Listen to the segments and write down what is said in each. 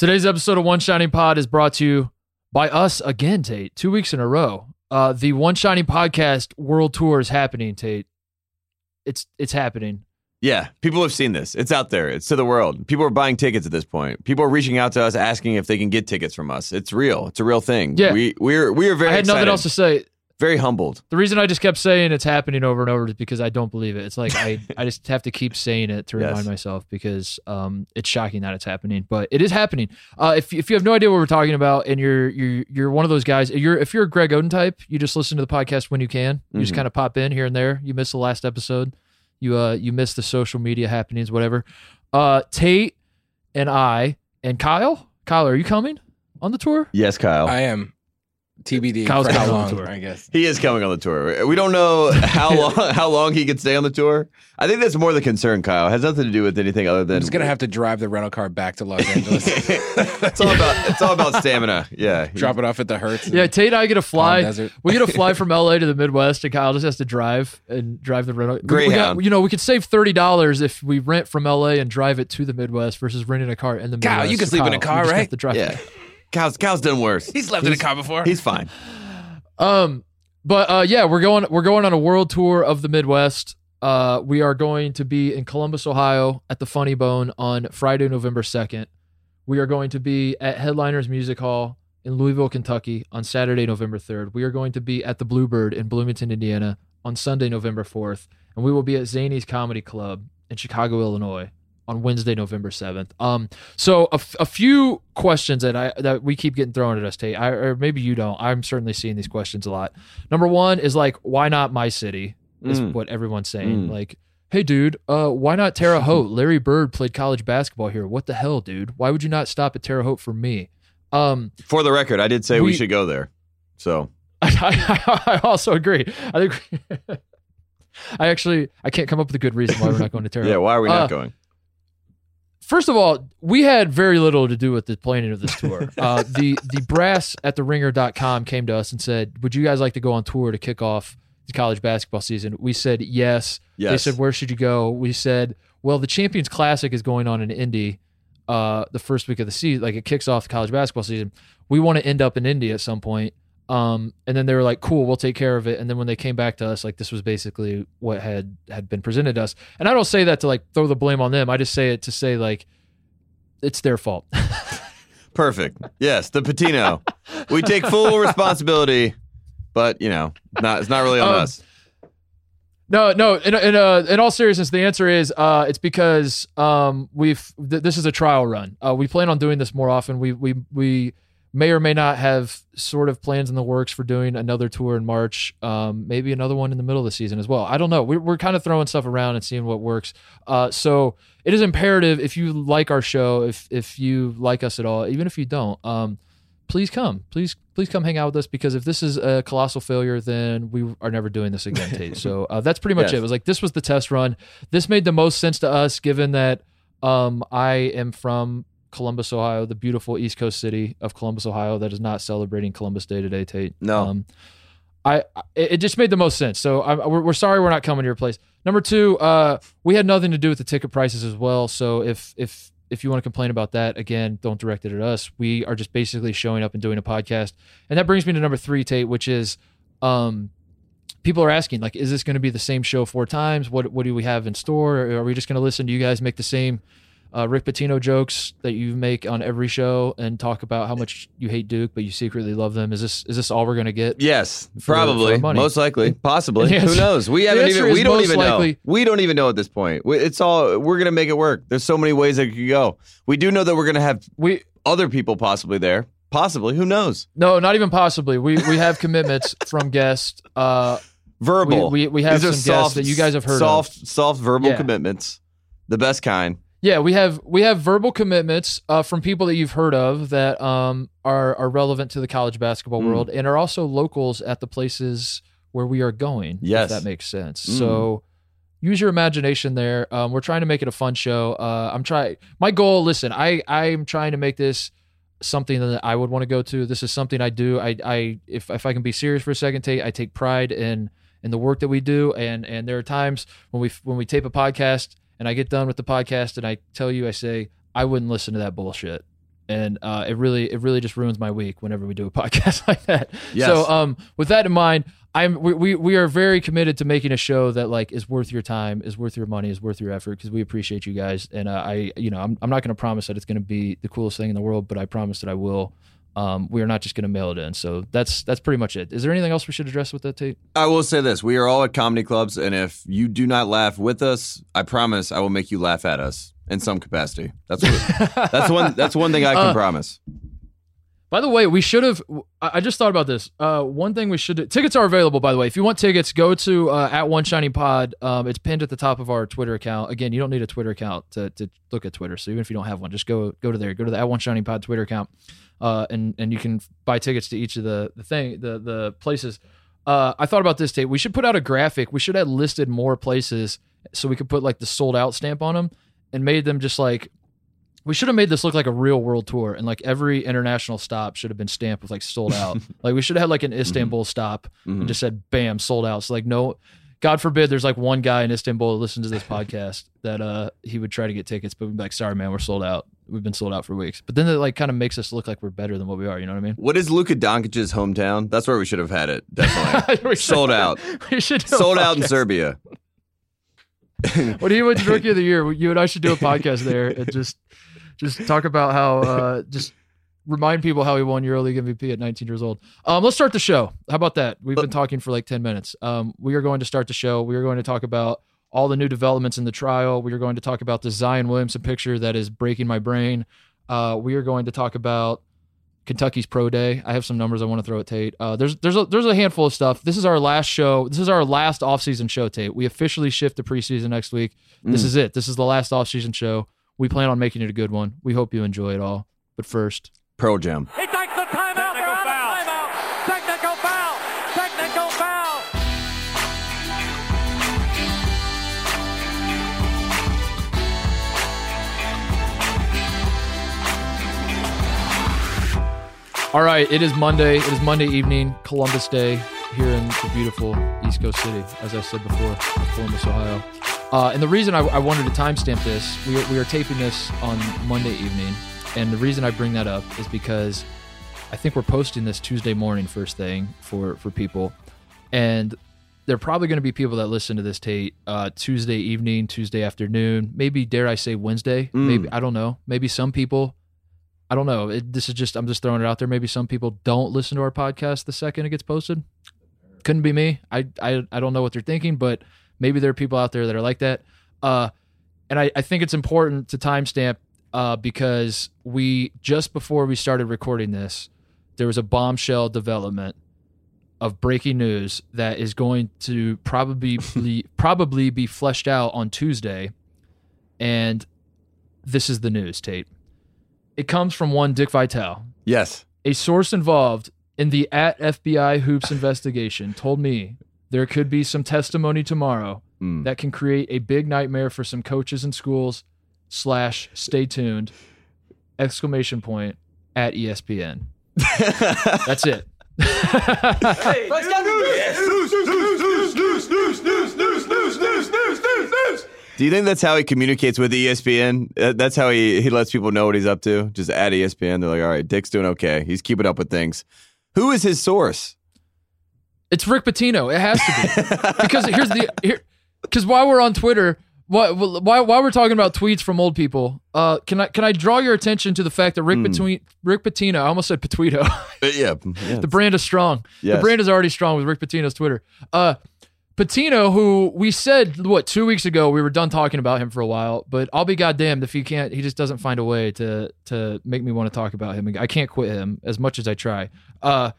Today's episode of One Shining Pod is brought to you by us again, Tate. Two weeks in a row. Uh, the One Shining Podcast World Tour is happening, Tate. It's it's happening. Yeah, people have seen this. It's out there. It's to the world. People are buying tickets at this point. People are reaching out to us asking if they can get tickets from us. It's real. It's a real thing. Yeah. we we're we are very I had nothing else to say. Very humbled. The reason I just kept saying it's happening over and over is because I don't believe it. It's like I, I just have to keep saying it to Yes. remind myself because um, it's shocking that it's happening, but it is happening. Uh, if if you have no idea what we're talking about and you're you're you're one of those guys, you're if you're a Greg Oden type, you just listen to the podcast when you can. You just Mhm. kind of pop in here and there. You miss the last episode. You uh you miss the social media happenings, whatever. Uh, Tate and I and Kyle. Kyle, are you coming on the tour? Yes, Kyle. I am TBD Kyle's for how coming on long, tour. I guess. he is coming on the tour. We don't know how long how long he can stay on the tour. I think that's more the concern, Kyle. It has nothing to do with anything other than I'm gonna have to drive the rental car back to Los Angeles, it's all about it's all about stamina. Yeah, drop it off at the Hertz. Yeah, Tate and I get a fly. Desert. We get to fly from LA to the Midwest, and Kyle just has to drive and drive the rental. we- We, got, you know, we could save thirty dollars if we rent from LA and drive it to the Midwest versus renting a car in the Midwest. Kyle, Midwest. you can So sleep in a car, you just have right? to drive- yeah. Kyle's Kyle's done worse. He's slept in a car before. He's fine. Um, but uh, yeah, we're going. We're going on a world tour of the Midwest. Uh, we are going to be in Columbus, Ohio, at the Funny Bone on Friday, November second. We are going to be at Headliners Music Hall in Louisville, Kentucky, on Saturday, November third. We are going to be at the Bluebird in Bloomington, Indiana, on Sunday, November fourth, and we will be at Zanies Comedy Club in Chicago, Illinois, on Wednesday, November seventh. Um, so a, f- a few questions that I that we keep getting thrown at us, Tate, I, or maybe you don't. I'm certainly seeing these questions a lot. Number one is like, why not my city? Is Mm. what everyone's saying. Mm. Like, hey, dude, uh, why not Terre Haute? Larry Bird played college basketball here. What the hell, dude? Why would you not stop at Terre Haute for me? Um, For the record, I did say we, We- should go there. So I, I also agree. I think. I actually I can't come up with a good reason why we're not going to Terre Haute. yeah, why are we not Uh, going? First of all, we had very little to do with the planning of this tour. Uh, the the brass at the ringer.com came to us and said, Would you guys like to go on tour to kick off the college basketball season? We said yes. They said, Where should you go? We said, Well, the Champions Classic is going on in Indy uh, the first week of the season. Like it kicks off the college basketball season. We want to end up in Indy at some point. Um, and then they were like, "Cool, we'll take care of it." And then when they came back to us, like this was basically what had had been presented to us. And I don't say that to like throw the blame on them. I just say it to say like it's their fault. Perfect. Yes, the Pitino. we take full responsibility, but you know, not it's not really on Um, us. No, no. In in, uh, in all seriousness, the answer is uh, it's because um, we've th- this is a trial run. Uh, we plan on doing this more often. We we we may or may not have sort of plans in the works for doing another tour in March. Um, maybe another one in the middle of the season as well. I don't know. We're we're kind of throwing stuff around and seeing what works. Uh, so it is imperative if you like our show, if if you like us at all, even if you don't. Um, please come. Please, please come hang out with us because if this is a colossal failure, then we are never doing this again, Tate. So uh, that's pretty much Yes. it. It was like this was the test run. This made the most sense to us given that um, I am from Columbus, Ohio, the beautiful East Coast city of Columbus, Ohio, that is not celebrating Columbus Day today, Tate. No. Um, I it, it just made the most sense. So I, we're, we're sorry we're not coming to your place. Number two, uh, we had nothing to do with the ticket prices as well. So if if if you want to complain about that, again, don't direct it at us. We are just basically showing up and doing a podcast. And that brings me to number three, Tate, which is um, people are asking, like, is this going to be the same show four times? What what do we have in store? Or are we just going to listen to you guys make the same uh, Rick Pitino jokes that you make on every show and talk about how much you hate Duke, but you secretly love them? Is this is this all we're going to get? Yes, for- probably, for most likely, possibly. Who knows? We haven't even. We don't even likely- know. We don't even know at this point. It's all. We're gonna make it work. There's so many ways it could go. We do know that we're gonna have We other people possibly there. Possibly. Who knows? no, not even possibly. We we have commitments from guests. Uh, Verbal. We- we- we have These some guests that you guys have heard of. Soft, soft verbal Yeah. commitments. The best kind. Yeah, we have we have verbal commitments uh, from people that you've heard of that um, are are relevant to the college basketball Mm. world and are also locals at the places where we are going. Yes. if that makes sense. Mm. So use your imagination there. Um, we're trying to make it a fun show. Uh, I'm trying. My goal. Listen, I I'm trying to make this something that I would want to go to. This is something I do. I I if if I can be serious for a second, Tate I take pride in in the work that we do. And and there are times when we when we tape a podcast and I get done with the podcast and I tell you, I say I wouldn't listen to that bullshit. and uh, it really it really just ruins my week whenever we do a podcast like that. Yes. So um, with that in mind, I'm we, we we are very committed to making a show that like is worth your time, is worth your money, is worth your effort because we appreciate you guys. And uh, I you know I'm I'm not going to promise that it's going to be the coolest thing in the world, but I promise that I will. Um, we are not just going to mail it in. So that's that's pretty much it. Is there anything else we should address with that Tate? I will say this: we are all at comedy clubs, and if you do not laugh with us, I promise I will make you laugh at us in some capacity. That's what, that's one that's one thing I can Uh, promise. By the way, we should have. I just thought about this. Uh, one thing we should do. Tickets are available, by the way. If you want tickets, go to uh, at One Shining Pod. Um, it's pinned at the top of our Twitter account. Again, you don't need a Twitter account to, to look at Twitter. So even if you don't have one, just go go to there. Go to the at One Shining Pod Twitter account, uh, and and you can buy tickets to each of the the thing the the places. Uh, I thought about this Tate. We should put out a graphic. We should have listed more places so we could put like the sold out stamp on them and made them just like we should have made this look like a real world tour and like every international stop should have been stamped with like sold out like we should have had like an istanbul stop Mhm. and just said bam sold out so like no god forbid there's like one guy in istanbul that listens to this podcast that uh he would try to get tickets but we'd be like sorry man we're sold out we've been sold out for weeks but then it like kind of makes us look like we're better than what we are you know what i mean What is Luka Doncic's hometown? That's where we should have had it. Definitely sold out. we should Sold out in. Serbia. when he wins rookie of the year, you and I should do a podcast there and just just talk about how uh, just remind people how he won EuroLeague MVP at 19 years old. Um, let's start the show. How about that? We've been talking for like 10 minutes. Um, we are going to start the show. We are going to talk about all the new developments in the trial. We are going to talk about the Zion Williamson picture that is breaking my brain. Uh, we are going to talk about Kentucky's pro day. I have some numbers I want to throw at Tate. Uh, there's there's a, there's a handful of stuff. This is our last show. This is our last offseason show, Tate. We officially shift to preseason next week. This Mm. is it. This is the last offseason show. We plan on making it a good one. We hope you enjoy it all. But first, Pearl Jam. He takes the timeout. Technical foul. Timeout. Technical foul. Technical foul. all right, it is Monday. It is Monday evening, Columbus Day here in the beautiful East Coast City, as I said before, Columbus, Ohio. Uh, and the reason I, I wanted to timestamp this, we are, we are taping this on Monday evening. And the reason I bring that up is because I think we're posting this Tuesday morning, first thing for, for people. And there are probably going to be people that listen to this Tate uh, Tuesday evening, Tuesday afternoon, maybe dare I say Wednesday, Mm. maybe I don't know. Maybe some people, I don't know. It, this is just I'm just throwing it out there. Maybe some people don't listen to our podcast the second it gets posted. Couldn't be me. I I, I don't know what they're thinking, but maybe there are people out there that are like that. Uh, and I, I think it's important to timestamp uh, because we just before we started recording this, there was a bombshell development of breaking news that is going to probably be, probably be fleshed out on Tuesday, and this is the news, Tate. It comes from one Dick Vitale, Yes. a source involved in the at FBI hoops investigation, told me there could be some testimony tomorrow Mm. that can create a big nightmare for some coaches and schools. Slash, stay tuned! Exclamation point at ESPN. That's it. Do you think that's how he communicates with ESPN? Uh, That's how he, he lets people know what he's up to? Just at ESPN. They're like, all right, Dick's doing okay. He's keeping up with things. Who is his source? It's Rick Pitino. It has to be because here's the here because while we're on Twitter, why, while while we're talking about tweets from old people, uh, can I can I draw your attention to the fact that Rick Hmm. Pitino, Rick Pitino, I almost said Pituito. Uh, yeah. yeah. the brand is strong. The brand is already strong with Rick Pitino's Twitter. Uh, Pitino, who we said what two weeks ago, we were done talking about him for a while, but I'll be goddamned if he can't. He just doesn't find a way to to make me want to talk about him. I can't quit him as much as I try. Uh,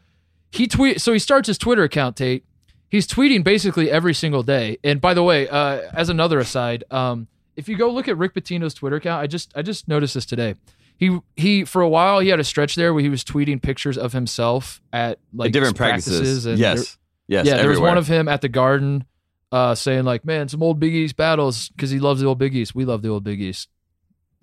he tweet so he starts his Twitter account. Tate. He's tweeting basically every single day. And by the way, uh, as another aside, um, if you go look at Rick Pitino's Twitter account, I just I just noticed this today. He he for a while he had a stretch there where he was tweeting pictures of himself at like At different practices. and yes. Yes. yeah, there was one of him at the Garden, uh, saying like, "Man, some old Big East battles," because he loves the old Big East. We love the old Big East.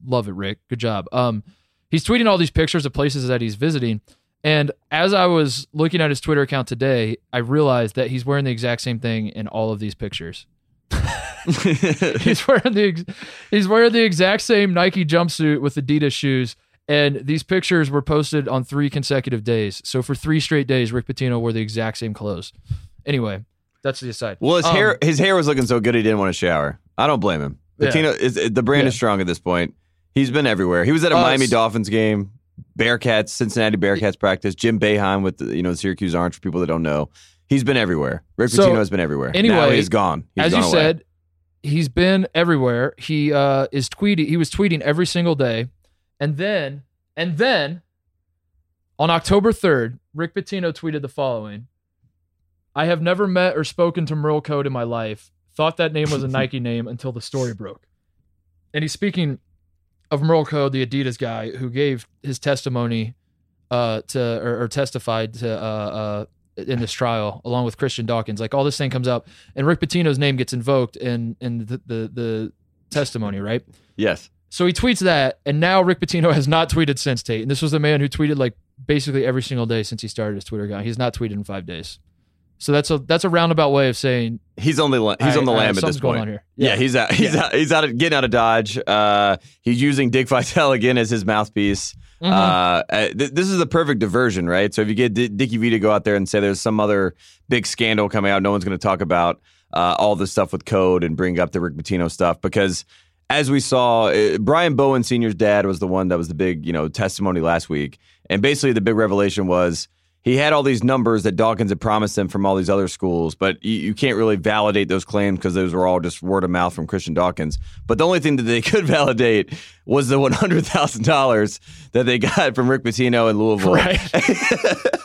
Love it, Rick. Good job. Um, he's tweeting all these pictures of places that he's visiting, and as I was looking at his Twitter account today, I realized that he's wearing the exact same thing in all of these pictures. he's wearing the ex- he's wearing the exact same Nike jumpsuit with Adidas shoes, And these pictures were posted on three consecutive days. So for three straight days, Rick Pitino wore the exact same clothes. Anyway, that's the aside. Well, his Um, hair his hair was looking so good he didn't want to shower. I don't blame him. Yeah. Pitino is the brand Yeah. is strong at this point. He's been everywhere. He was at a Uh, Miami Dolphins game, Bearcats, Cincinnati Bearcats practice. Jim Boeheim with the, you know the Syracuse Orange for people that don't know. He's been everywhere. Rick So, Pitino has been everywhere. now anyway, he's gone. He's as you away. said, he's been everywhere. He uh, is tweeting. He was tweeting every single day, and then and then on October third, Rick Pitino tweeted the following: "I have never met or spoken to Merl Code in my life. Thought that name was a Nike name until the story broke." And he's speaking of Merl Code, the Adidas guy who gave his testimony uh, to or, or testified to uh, uh, in this trial along with Christian Dawkins. Like all this thing comes up, and Rick Pitino's name gets invoked in in the the, the testimony, right? yes. So he tweets that, and now Rick Pitino has not tweeted since Tate. And this was the man who tweeted like basically every single day since he started his Twitter account. He's not tweeted in five days. So that's a that's a roundabout way of saying He's on the he's on the lam at this point. here. Yeah, he's out. He's out. He's out. Of, getting out of Dodge. Uh, he's using Dick Vitale again as his mouthpiece. Mhm. Uh, uh, th- this is the perfect diversion, right? So if you get D- Dickie V to go out there and say there's some other big scandal coming out, no one's going to talk about uh, all this stuff with code and bring up the Rick Pitino stuff because. As we saw, uh, Brian Bowen Sr.'s dad was the one that was the big, you know, testimony last week. And basically the big revelation was he had all these numbers that Dawkins had promised him from all these other schools, but you, you can't really validate those claims because those were all just word of mouth from Christian Dawkins. But the only thing that they could validate was the one hundred thousand dollars that they got from Rick Pitino in Louisville. Right.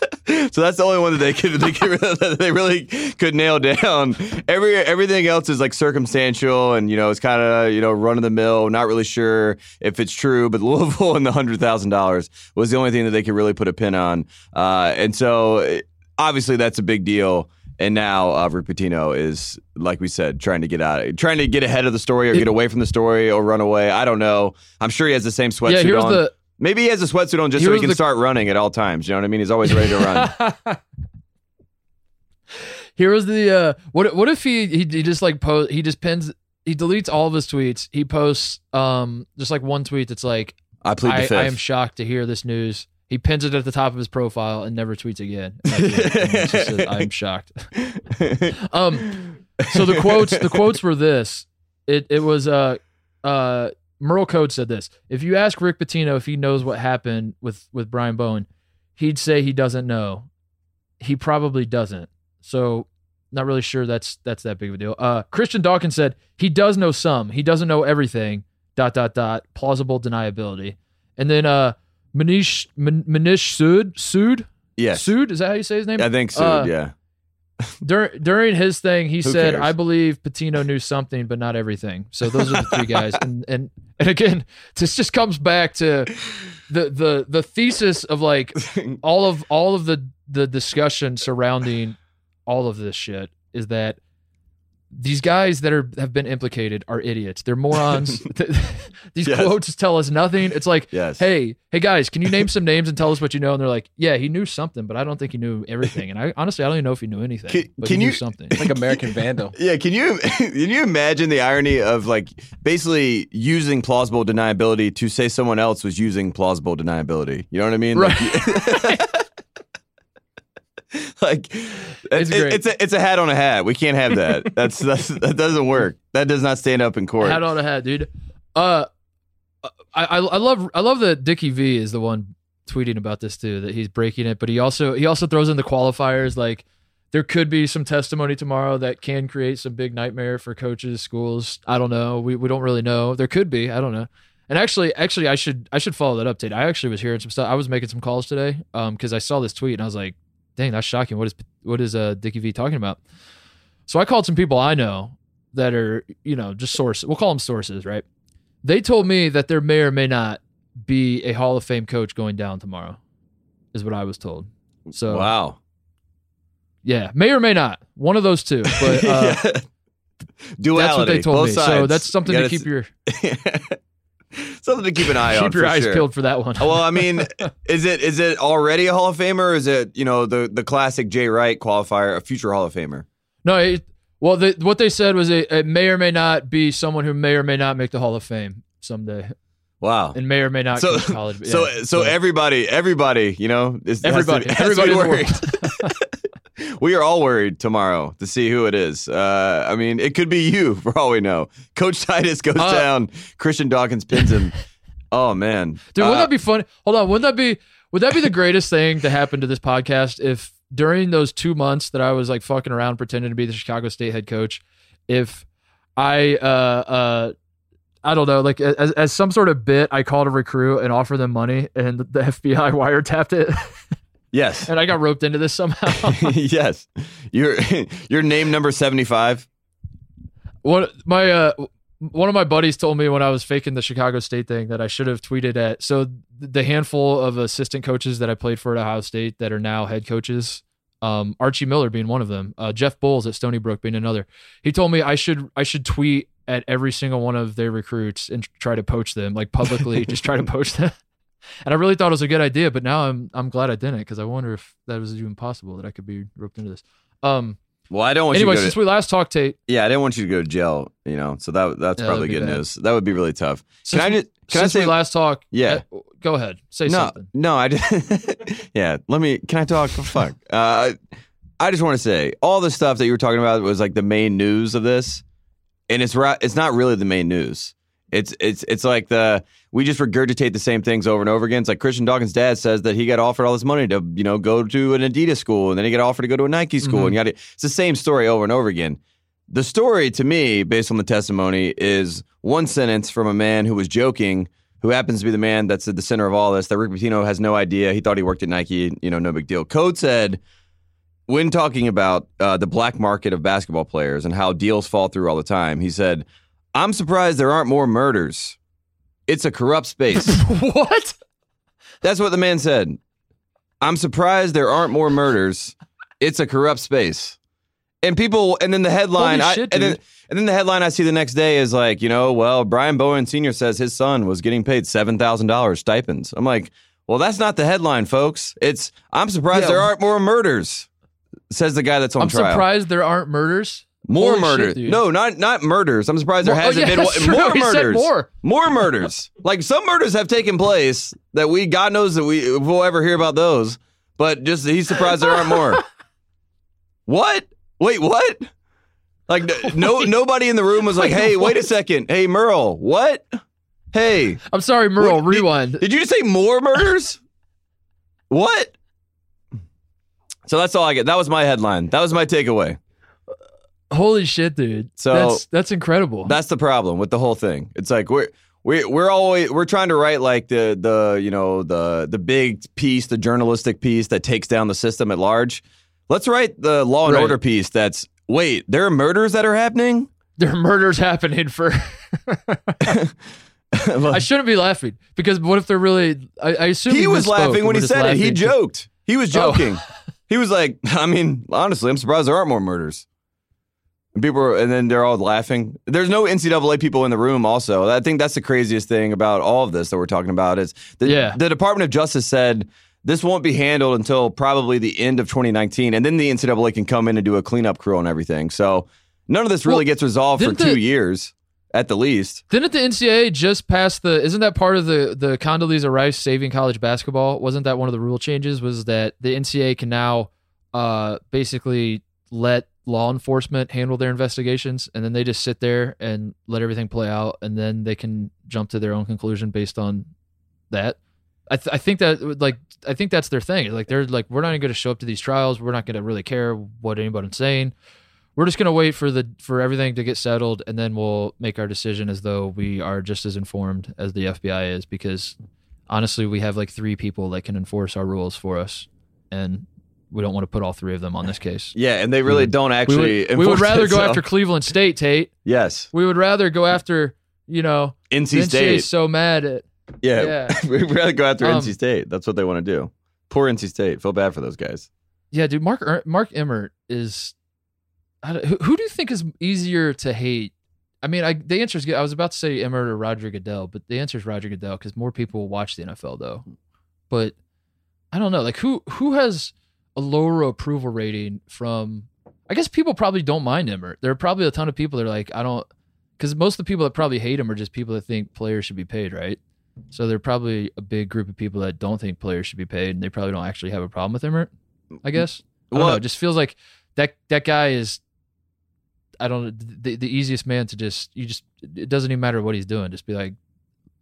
so that's the only one that they could, they could that they really could nail down. Every everything else is like circumstantial and you know it's kind of you know run of the mill. Not really sure if it's true, but Louisville and the hundred thousand dollars was the only thing that they could really put a pin on. Uh, and so obviously that's a big deal. And now uh, Rick Pitino is, like we said, trying to get out, trying to get ahead of the story or It- get away from the story or run away. I don't know. I'm sure he has the same sweatsuit yeah. Here's on. the Maybe he has a sweatsuit on just so he can the- start running at all times. You know what I mean? He's always ready to run. Here was the uh what what if he he, he just like post he just pins he deletes all of his tweets. He posts um just like one tweet that's like I plead the I, fifth. I am shocked to hear this news. He pins it at the top of his profile and never tweets again. That's it. And it just says, I'm shocked. Um so the quotes the quotes were this. It it was uh uh Merl Code said this. If you ask Rick Pitino if he knows what happened with with Brian Bowen, he'd say he doesn't know. He probably doesn't. So not really sure that's that's that big of a deal. Uh Christian Dawkins said he does know some. He doesn't know everything. Dot dot dot plausible deniability. And then uh Manish Man- Manish Sood Sood yes. Sood is that how you say his name? I think so. Uh, yeah. Dur- during his thing, he Who said, cares? "I believe Pitino knew something, but not everything." So those are the three guys, and and and again, this just comes back to the the the thesis of like all of all of the the discussion surrounding all of this shit is that these guys that are have been implicated are idiots. They're morons. these Yes. quotes tell us nothing. It's like, Yes. hey, hey guys, can you name some names and tell us what you know? And they're like, yeah, he knew something, but I don't think he knew everything. And I honestly, I don't even know if he knew anything. Can- but can he knew you- something? It's like American Vandal. Yeah, can you can you imagine the irony of like basically using plausible deniability to say someone else was using plausible deniability? You know what I mean? Like, like It's it- it's a it's a hat on a hat. We can't have that. That's that's that doesn't work. That does not stand up in court. Hat on a hat, dude. Uh, I, I I love I love that Dickie V is the one tweeting about this too. That he's breaking it, but he also he also throws in the qualifiers like there could be some testimony tomorrow that can create some big nightmare for coaches, schools. I don't know. We we don't really know. There could be. I don't know. And actually, actually, I should I should follow that up, Tate. I actually was hearing some stuff. I was making some calls today, um, because I saw this tweet and I was like, "Dang, that's shocking. What is what is uh Dickie V talking about?" So I called some people I know that are you know just sources. We'll call them sources, right? They told me that there may or may not be a Hall of Fame coach going down tomorrow, is what I was told. So wow. yeah, may or may not, one of those two. But uh, Yeah. Duality. that's what they told me. So that's something to keep your something to keep an eye on. keep your eyes sure. peeled for that one. well, I mean, is it is it already a Hall of Famer? Or is it you know the the classic Jay Wright qualifier, a future Hall of Famer? No, it, well, the, what they said was it, it may or may not be someone who may or may not make the Hall of Fame someday. Wow. and may or may not So- college. but So, yeah, so everybody, everybody, you know, is, everybody, has to be everybody worried. we are all worried tomorrow to see who it is. Uh, I mean, it could be you for all we know. Coach Titus goes Uh, down. Christian Dawkins pins him. oh man, Dude, wouldn't Uh, that be funny? Hold on, wouldn't that be would that be the greatest thing to happen to this podcast if during those two months that I was like fucking around pretending to be the Chicago State head coach, if I uh uh I don't know, like as, as some sort of bit, I called a recruit and offered them money, and the FBI wiretapped it, yes, and I got roped into this somehow. yes. Your your name number seventy five. one my uh one of my buddies told me when I was faking the Chicago State thing that I should have tweeted at so the handful of assistant coaches that I played for at Ohio State that are now head coaches um Archie Miller being one of them uh, Jeff Boals at Stony Brook being another he told me I should I should tweet at every single one of their recruits and try to poach them like publicly just try to poach them and I really thought it was a good idea but now I'm I'm glad I didn't because I wonder if that was even possible that I could be roped into this um Well, I don't want anyway you to since to, we last talked Tate yeah, I didn't want you to go to jail. You know, so that that's Yeah, probably good bad. news. That would be really tough. since can I just can I say we last talk? Yeah. uh, go ahead, say no, something. no, I just yeah. Let me. Can I talk? Fuck. Uh, I just want to say all the stuff that you were talking about was like the main news of this, and it's right. It's not really the main news. It's it's it's like the we just regurgitate the same things over and over again. It's like Christian Dawkins' dad says that he got offered all this money to you know go to an Adidas school, and then he got offered to go to a Nike school, Mhm. and got it. it's the same story over and over again. The story to me, based on the testimony, is one sentence from a man who was joking who happens to be the man that's at the center of all this, that Rick Pitino has no idea. He thought he worked at Nike, you know, no big deal. Code said, when talking about uh, the black market of basketball players and how deals fall through all the time, he said, I'm surprised there aren't more murders. It's a corrupt space. what? That's what the man said. I'm surprised there aren't more murders. It's a corrupt space. And people, and then the headline, Holy I, shit, and, then, dude. and then the headline I see the next day is like, you know, well, Brian Bowen Sr. says his son was getting paid $7,000 stipends. I'm like, well, that's not the headline, folks. It's, I'm surprised Yeah. there aren't more murders, says the guy that's on the I'm trial. surprised there aren't murders. More Holy murders. dude. no, not not murders. I'm surprised there More- oh, hasn't yeah, been one- more murders. more. More murders. like some murders have taken place that we God knows that we will ever hear about those. But just he's surprised there aren't more. what? Wait, what? Like no nobody in the room was like, Wait, "Hey, wait a what? second. Hey, Merl, what? Hey, I'm sorry, Merl. What- did- rewind. did you just say more murders? what? So that's all I get. That was my headline. That was my takeaway. Holy shit, dude. So- that's that's incredible. That's the problem with the whole thing. It's like we're we we're always we're trying to write like the the you know the the big piece, the journalistic piece that takes down the system at large. Let's write the law and Right. order piece. That's wait, there are murders that are happening. there are murders happening for. I shouldn't be laughing because what if they're really? I, I assume he was laughing when he said it. He joked. He was Oh. joking. he was like, I mean, honestly, I'm surprised there aren't more murders. And people, are, and then they're all laughing. There's no NCAA people in the room. Also, I think that's the craziest thing about all of this that we're talking about is the, Yeah. the Department of Justice said this won't be handled until probably the end of 2019, and then the NCAA can come in and do a cleanup crew on everything. So none of this really Well, gets resolved for two the- years at the least. Didn't the NCAA just pass the? Isn't that part of the the Condoleezza Rice saving college basketball? Wasn't that one of the rule changes? Was that the NCAA can now uh, basically let law enforcement handle their investigations, and then they just sit there and let everything play out, and then they can jump to their own conclusion based on that. I, th- I think that like I think that's their thing. Like they're like we're not going to show up to these trials. We're not going to really care what anybody's saying. We're just going to wait for the for everything to get settled, and then we'll make our decision as though we are just as informed as the FBI is. Because honestly, we have like three people that can enforce our rules for us, and we don't want to put all three of them on this case. Yeah, and they really don't We actually. would, we would rather go after Cleveland State, Tate. Yes, We would rather go after you know NC State. NCAA's so mad at Yeah, Yeah. we'd rather go after Um, NC State. That's what they want to do. Poor NC State. Feel bad for those guys. Yeah, dude, Mark Er- Mark Emmert is. Who, who do you think is easier to hate? I mean, I, the answer is I was about to say Emmert or Roger Goodell, but the answer is Roger Goodell because more people watch the NFL though. But I don't know, like who who has a lower approval rating from? I guess people probably don't mind Emmert. There are probably a ton of people that are like, I don't, because most of the people that probably hate him are just people that think players should be paid, right? So they're probably a big group of people that don't think players should be paid, and they probably don't actually have a problem with Emmert. I mm, guess. I don't Well- know. It just feels like that that guy is. I don't the the easiest man to just you just it doesn't even matter what he's doing. Just be like,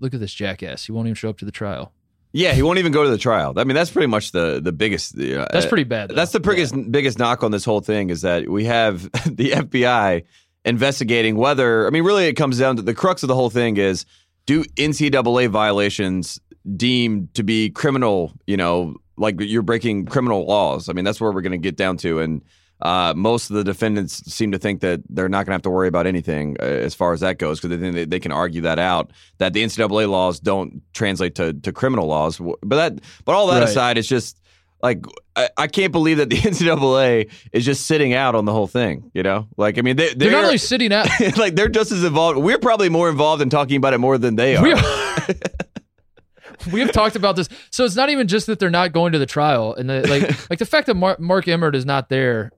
look at this jackass. He won't even show up to the trial. Yeah, he won't even go to the trial. I mean, that's pretty much the the biggest. Uh, That's pretty bad. though. That's the biggest biggest knock on this whole thing is that we have the FBI investigating whether I mean really it comes down to the crux of the whole thing is do NCAA violations deemed to be criminal, you know, like you're breaking criminal laws. I mean that's where we're going to get down to and uh, most of the defendants seem to think that they're not going to have to worry about anything uh, as far as that goes because they think they, they can argue that out that the NCAA laws don't translate to, to criminal laws. But that, but all that Right. aside, it's just like I, I can't believe that the NCAA is just sitting out on the whole thing. You know, like I mean, they, They're they're, not only sitting out. like they're just as involved. We're probably more involved in talking about it more than they are. We we have talked about this. So it's not even just that they're not going to the trial, and the, like like the fact that Mark, Mark Emmert is not there.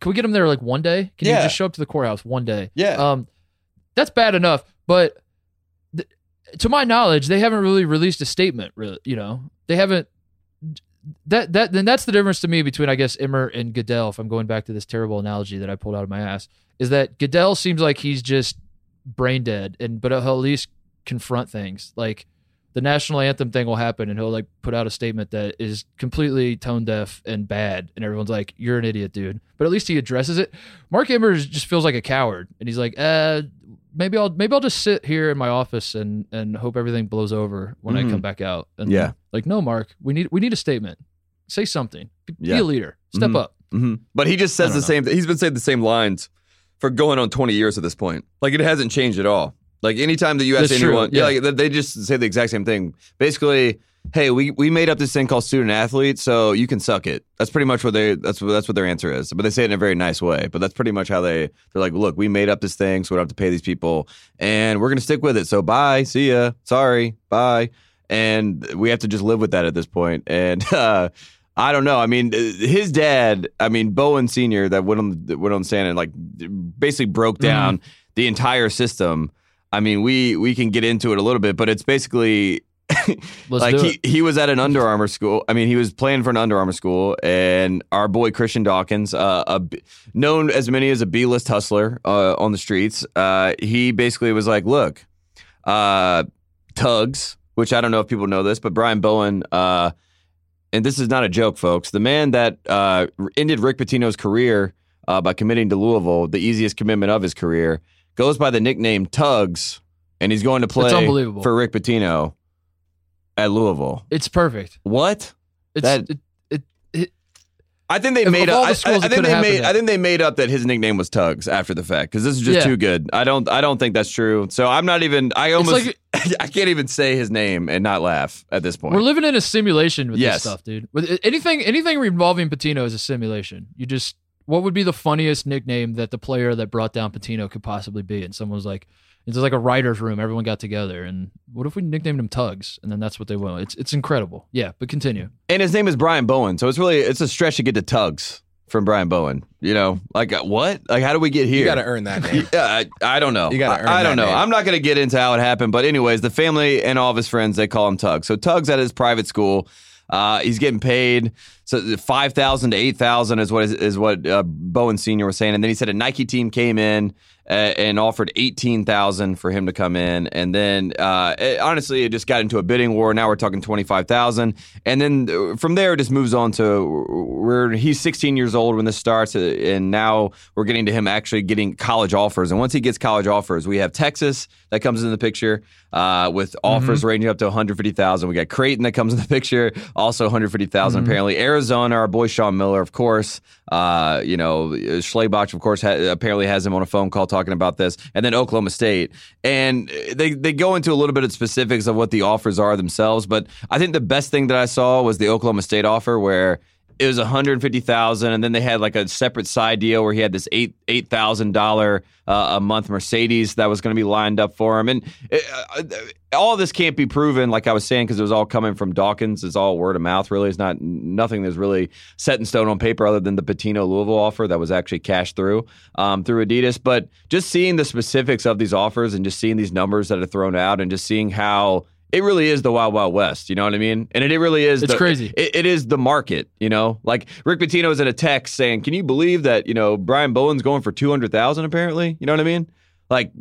Can we get him there like one day? Can Yeah. you just show up to the courthouse one day? Yeah. Um, that's bad enough, but th- to my knowledge, they haven't really released a statement. Really, you know, they haven't. That that then that's the difference to me between I guess Emmert and Goodell. If I'm going back to this terrible analogy that I pulled out of my ass, is that Goodell seems like he's just brain dead, and but he'll at least confront things like the national anthem thing will happen and he'll like put out a statement that is completely tone deaf and bad and everyone's like you're an idiot dude but at least he addresses it mark emmert just feels like a coward and he's like uh maybe i'll maybe i'll just sit here in my office and and hope everything blows over when Mhm. i come back out and Yeah. like no mark we need we need a statement say something be, Yeah. a leader step Mhm. up hmm But he just says the don't same. He's been saying the same lines for going on twenty years at this point. Like it hasn't changed at all. Like anytime that you ask That's true, anyone, yeah. yeah, like, they just say the exact same thing. Basically, hey, we we made up this thing called student athlete, so you can suck it. That's pretty much what they. That's what that's what their answer is. But they say it in a very nice way. But that's pretty much how they. They're like, look, we made up this thing, so we don't have to pay these people, and we're gonna stick with it. So bye, see ya, sorry, bye, and we have to just live with that at this point. And uh, I don't know. I mean, uh, his dad, I mean, Bowen Senior, that went on went on stand and like basically broke down the entire system. I mean, we we can get into it a little bit, but it's basically like he, he was at an Under Armour school. I mean, he was playing for an Under Armour school, and our boy Christian Dawkins, uh, a known as many as a B list hustler uh, on the streets, uh, he basically was like, "Look, uh, Tugs, which I don't know if people know this, but Brian Bowen." Uh, and this is not a joke, folks. The man that uh, ended Rick Pitino's career uh, by committing to Louisville, the easiest commitment of his career, goes by the nickname Tugs, and he's going to play unbelievable. for Rick Pitino at Louisville. it's perfect What? it's That- it, it, it, I think they Of- made of up. the I, schools I that think they happened made. that- I think they made up that his nickname was Tugs after the fact because this is just Yeah. too good. I don't. I don't think that's true. So I'm not even. I almost. like- I can't even say his name and not laugh at this point. We're living in a simulation with Yes. this stuff, dude. With anything, anything involving Pitino is a simulation. You just, what would be the funniest nickname that the player that brought down Pitino could possibly be? And someone was like, it's like a writer's room. Everyone got together, and what if we nicknamed him Tugs? And then that's what they went. with. It's it's incredible. Yeah, but continue. and his name is Brian Bowen. So it's really it's a stretch to get to Tugs from Brian Bowen. You know, like uh, what? Like how do we get here? You got to earn that name. Yeah, I, I don't know. You gotta earn I, I don't that know. name. I'm not going to get into how it happened, but anyways, the family and all of his friends they call him Tug. So Tug's at his private school. Uh, he's getting paid so five thousand to eight thousand is what is, is what uh, Bowen Senior was saying, and then he said a Nike team came in and offered eighteen thousand for him to come in, and then uh, it- honestly, it just got into a bidding war. Now we're talking twenty five thousand, and then uh, from there it just moves on to where he's sixteen years old when this starts, uh, and now we're getting to him actually getting college offers, and once he gets college offers, we have Texas that comes in the picture uh, with offers ranging up to one hundred fifty thousand. We got Creighton that comes in the picture, also one hundred fifty Apparently, Arizona, our boy Sean Miller, of course. Uh, you know, Schlebach, of course, ha- apparently has him on a phone call talking about this, and then Oklahoma State, and they they go into a little bit of specifics of what the offers are themselves. But I think the best thing that I saw was the Oklahoma State offer, where it was 150,000 and then they had like a separate side deal where he had this eight eight thousand dollar uh, a month Mercedes that was going to be lined up for him. And uh, uh, all this can't be proven like I was saying because it was all coming from Dawkins. It's all word of mouth really. It's not nothing that's really set in stone on paper other than the Pitino Louisville offer that was actually cashed through um, through Adidas. But just seeing the specifics of these offers and just seeing these numbers that are thrown out and just seeing how it really is the wild wild west. You know what I mean? And it, it really is. It's the, crazy. It, it is the market. You know, like Rick Pitino is in a text saying, "Can you believe that? You know, Brian Bowen's going for two hundred thousand apparently. You know what I mean? Like."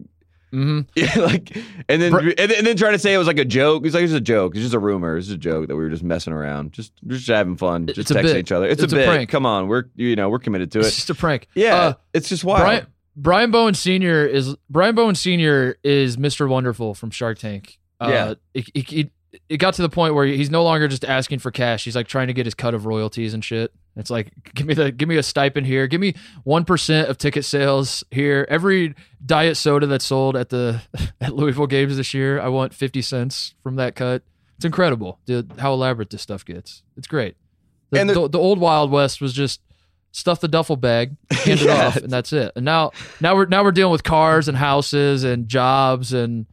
hmm Yeah, like, and then Br- and, then- and then trying to say it was like a joke. He's like, it's a joke. It's just a rumor. It's just a joke that we were just messing around, just just having fun, just It's texting each other. It's, It's a a bit. prank. Come on, we're you know we're committed to it. It's just a prank. Yeah, Uh, it's just wild. Brian Brian Bowen Senior is Brian Bowen Senior is Mr. Wonderful from Shark Tank. Uh, Yeah. it, it, it, it got to the point where he's no longer just asking for cash. He's like trying to get his cut of royalties and shit. It's like give me the give me a stipend here. Give me one percent of ticket sales here. Every diet soda that's sold at the at Louisville games this year, I want fifty cents from that cut. It's incredible, dude, how elaborate this stuff gets. It's great. The, And the- the, the old Wild West was just stuff the duffel bag, hand it off, and that's it. And now now we're now we're dealing with cars and houses and jobs and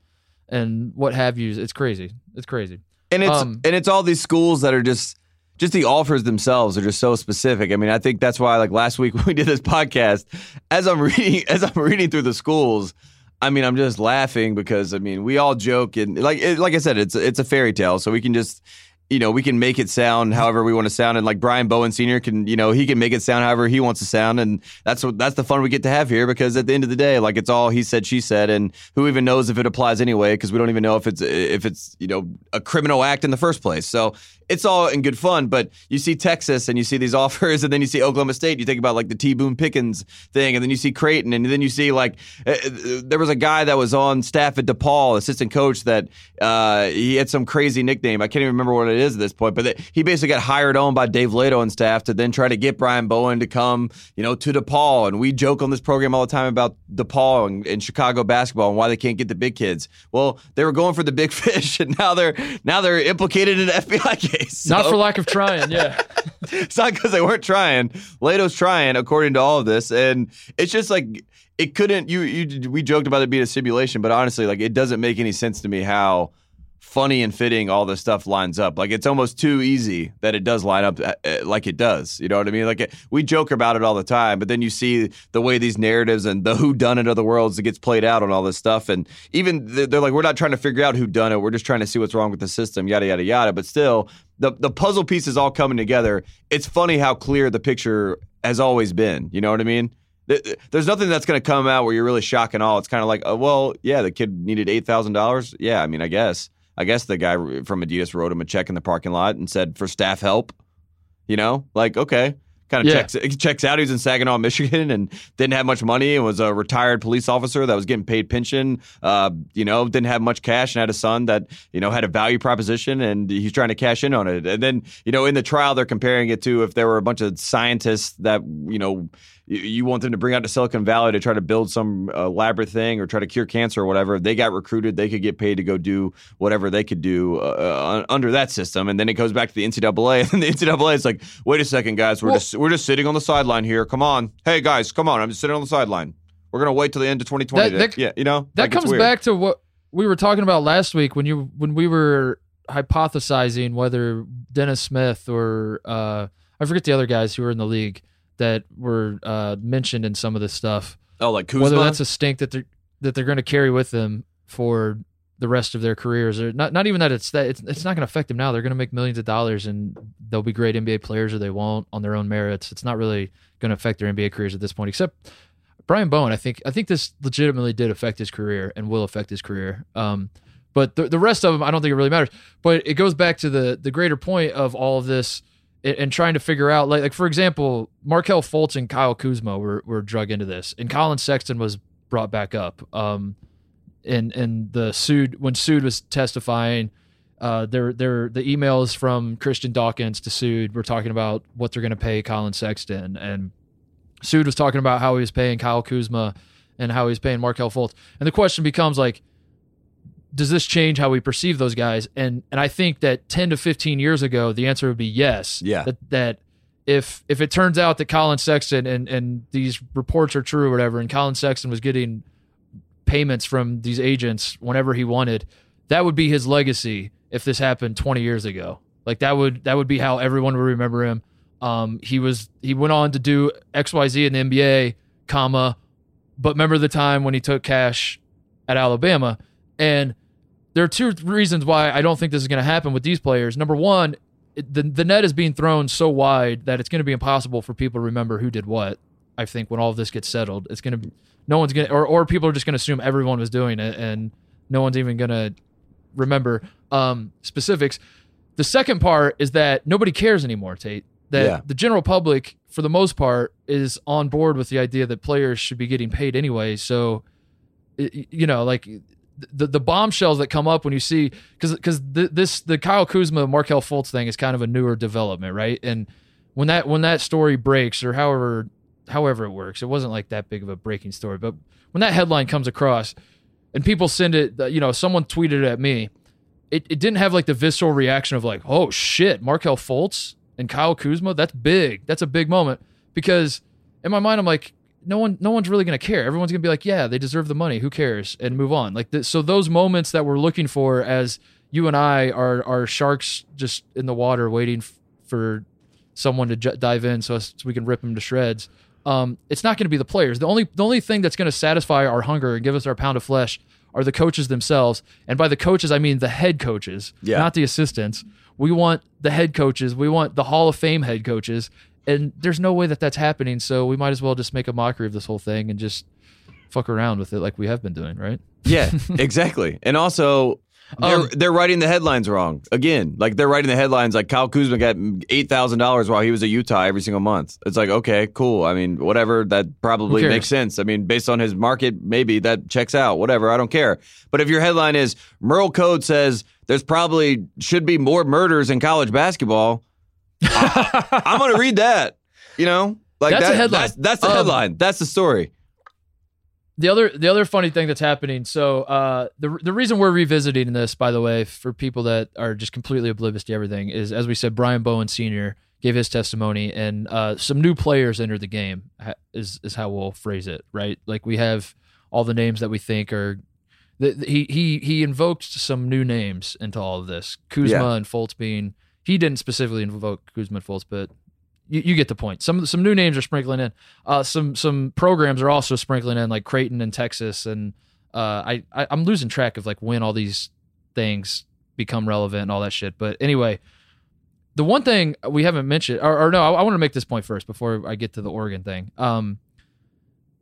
and what have you. It's crazy. It's crazy. and it's um, and it's all these schools that are just just the offers themselves are just so specific. I mean, I think that's why like last week when we did this podcast, as I'm reading as I'm reading through the schools, I mean, I'm just laughing because I mean, we all joke and like it, like I said, it's it's a fairy tale, so we can just you know, we can make it sound however we want to sound, and like Brian Bowen Senior can, you know, he can make it sound however he wants to sound, and that's what that's the fun we get to have here because at the end of the day, like it's all he said, she said, and who even knows if it applies anyway because we don't even know if it's if it's you know a criminal act in the first place. So it's all in good fun, but you see Texas and you see these offers, and then you see Oklahoma State. You think about like the T Boone Pickens thing, and then you see Creighton, and then you see like uh, uh, there was a guy that was on staff at DePaul, assistant coach, that uh, he had some crazy nickname. I can't even remember what it is at this point, but he basically got hired on by Dave Leitao and staff to then try to get Brian Bowen to come, you know, to DePaul. And we joke on this program all the time about DePaul and, and Chicago basketball and why they can't get the big kids. Well, they were going for the big fish, and now they're now they're implicated in an FBI case. Not So- for lack of trying. Yeah. it's not because they weren't trying. Leitao's trying, according to all of this, and it's just like it couldn't. You, you, we joked about it being a simulation, but honestly, like it doesn't make any sense to me how funny and fitting all this stuff lines up. Like it's almost too easy that it does line up uh, uh, like it does. You know what I mean? Like it, we joke about it all the time, but then you see the way these narratives and the who done it of the worlds that gets played out on all this stuff, and even they're they're like, we're not trying to figure out who done it. We're just trying to see what's wrong with the system, yada yada yada. But still, the the puzzle pieces all coming together. It's funny how clear the picture has always been. You know what I mean? There's nothing that's going to come out where you're really shocked and all. It's kind of like, oh, well, yeah, the kid needed eight thousand dollars. Yeah, I mean, I guess, I guess the guy from Adidas wrote him a check in the parking lot and said for staff help. You know, like okay, kind of Yeah. checks it checks out. He was in Saginaw, Michigan, and didn't have much money and was a retired police officer that was getting paid pension. Uh, you know, didn't have much cash and had a son that you know had a value proposition, and he's trying to cash in on it. And then you know, in the trial, they're comparing it to if there were a bunch of scientists that you know you, want them to bring out to Silicon Valley to try to build some uh, elaborate thing or try to cure cancer or whatever. They got recruited. They could get paid to go do whatever they could do uh, uh, under that system. And then it goes back to the NCAA, and the NCAA is like, wait a second, guys, we're Well- just we're just sitting on the sideline here. Come on, hey guys, come on, I'm just sitting on the sideline. We're gonna wait till the end of 2020. That- that- yeah, you know That Like, comes back to what we were talking about last week when you when we were hypothesizing whether Dennis Smith or uh, I forget the other guys who were in the league that were uh, mentioned in some of this stuff. Oh, like Kuzma. Whether that's a stink that they're that they're going to carry with them for the rest of their careers, or not. Not even that it's that it's, it's not going to affect them now. They're going to make millions of dollars and they'll be great NBA players, or they won't on their own merits. It's not really going to affect their NBA careers at this point, except Brian Bowen, I think I think this legitimately did affect his career and will affect his career. Um, but the the rest of them, I don't think it really matters. But it goes back to the the greater point of all of this and, trying to figure out, like like for example, Markelle Fultz and Kyle Kuzma were were drug into this, and Collin Sexton was brought back up. Um, and and the Sood when Sood was testifying. Uh, there, there, the emails from Christian Dawkins to Sood were talking about what they're going to pay Collin Sexton, and Sood was talking about how he was paying Kyle Kuzma and how he's paying Markelle Fultz. And the question becomes like, does this change how we perceive those guys? And and I think that ten to fifteen years ago, the answer would be yes. Yeah. That that if if it turns out that Collin Sexton and and these reports are true or whatever, and Collin Sexton was getting payments from these agents whenever he wanted, that would be his legacy if this happened 20 years ago. Like that would that would be how everyone would remember him. Um, he was he went on to do XYZ in the NBA, comma, but remember the time when he took cash at Alabama and there are two reasons why I don't think this is going to happen with these players. Number one, it, the the net is being thrown so wide that it's going to be impossible for people to remember who did what. I think when all of this gets settled, it's going to be no one's going to or or people are just going to assume everyone was doing it and no one's even going to remember um, specifics. The second part is that nobody cares anymore, Tate. That Yeah. the general public, for the most part, is on board with the idea that players should be getting paid anyway. So, you know, like the the bombshells that come up when you see because because this the Kyle Kuzma Markelle Fultz thing is kind of a newer development, right? And when that when that story breaks or however however it works, it wasn't like that big of a breaking story, but when that headline comes across and people send it, uh, you know, someone tweeted at me, it, it didn't have like the visceral reaction of like, oh shit, Markelle Fultz and Kyle Kuzma, that's big, that's a big moment. Because in my mind I'm like, no one no one's really going to care. Everyone's going to be like, yeah, they deserve the money. Who cares? And move on. Like th- so those moments that we're looking for as you and I are are sharks just in the water waiting f- for someone to j- dive in so, us- so we can rip them to shreds. Um, it's not going to be the players. The only the only thing that's going to satisfy our hunger and give us our pound of flesh are the coaches themselves. And by the coaches, I mean the head coaches, Yeah. not the assistants. We want the head coaches. We want the Hall of Fame head coaches. And there's no way that that's happening. So we might as well just make a mockery of this whole thing and just fuck around with it like we have been doing, right? Yeah, exactly. And also, they're, Um, they're writing the headlines wrong again. Like they're writing the headlines like Kyle Kuzma got eight thousand dollars while he was at Utah every single month. It's like okay, cool. I mean, whatever. That probably makes sense. I mean, based on his market, maybe that checks out. Whatever. I don't care. But if your headline is Merl Code says there's probably should be more murders in college basketball, I, am gonna read that. You know, like That's a headline. That's, that's the Um, headline. That's the story. the other the other funny thing that's happening so uh the the reason we're revisiting this by the way for people that are just completely oblivious to everything is as we said Brian Bowen senior gave his testimony and uh some new players entered the game is is how we'll phrase it right like we have all the names that we think are he he he invoked some new names into all of this Kuzma Yeah. and Fultz being he didn't specifically invoke Guzman Fultz but you, you get the point. Some some new names are sprinkling in. Uh, some some programs are also sprinkling in, like Creighton and Texas, and uh, I, I I'm losing track of like when all these things become relevant and all that shit. But anyway, the one thing we haven't mentioned, or, or no, I, I want to make this point first before I get to the Oregon thing. Um,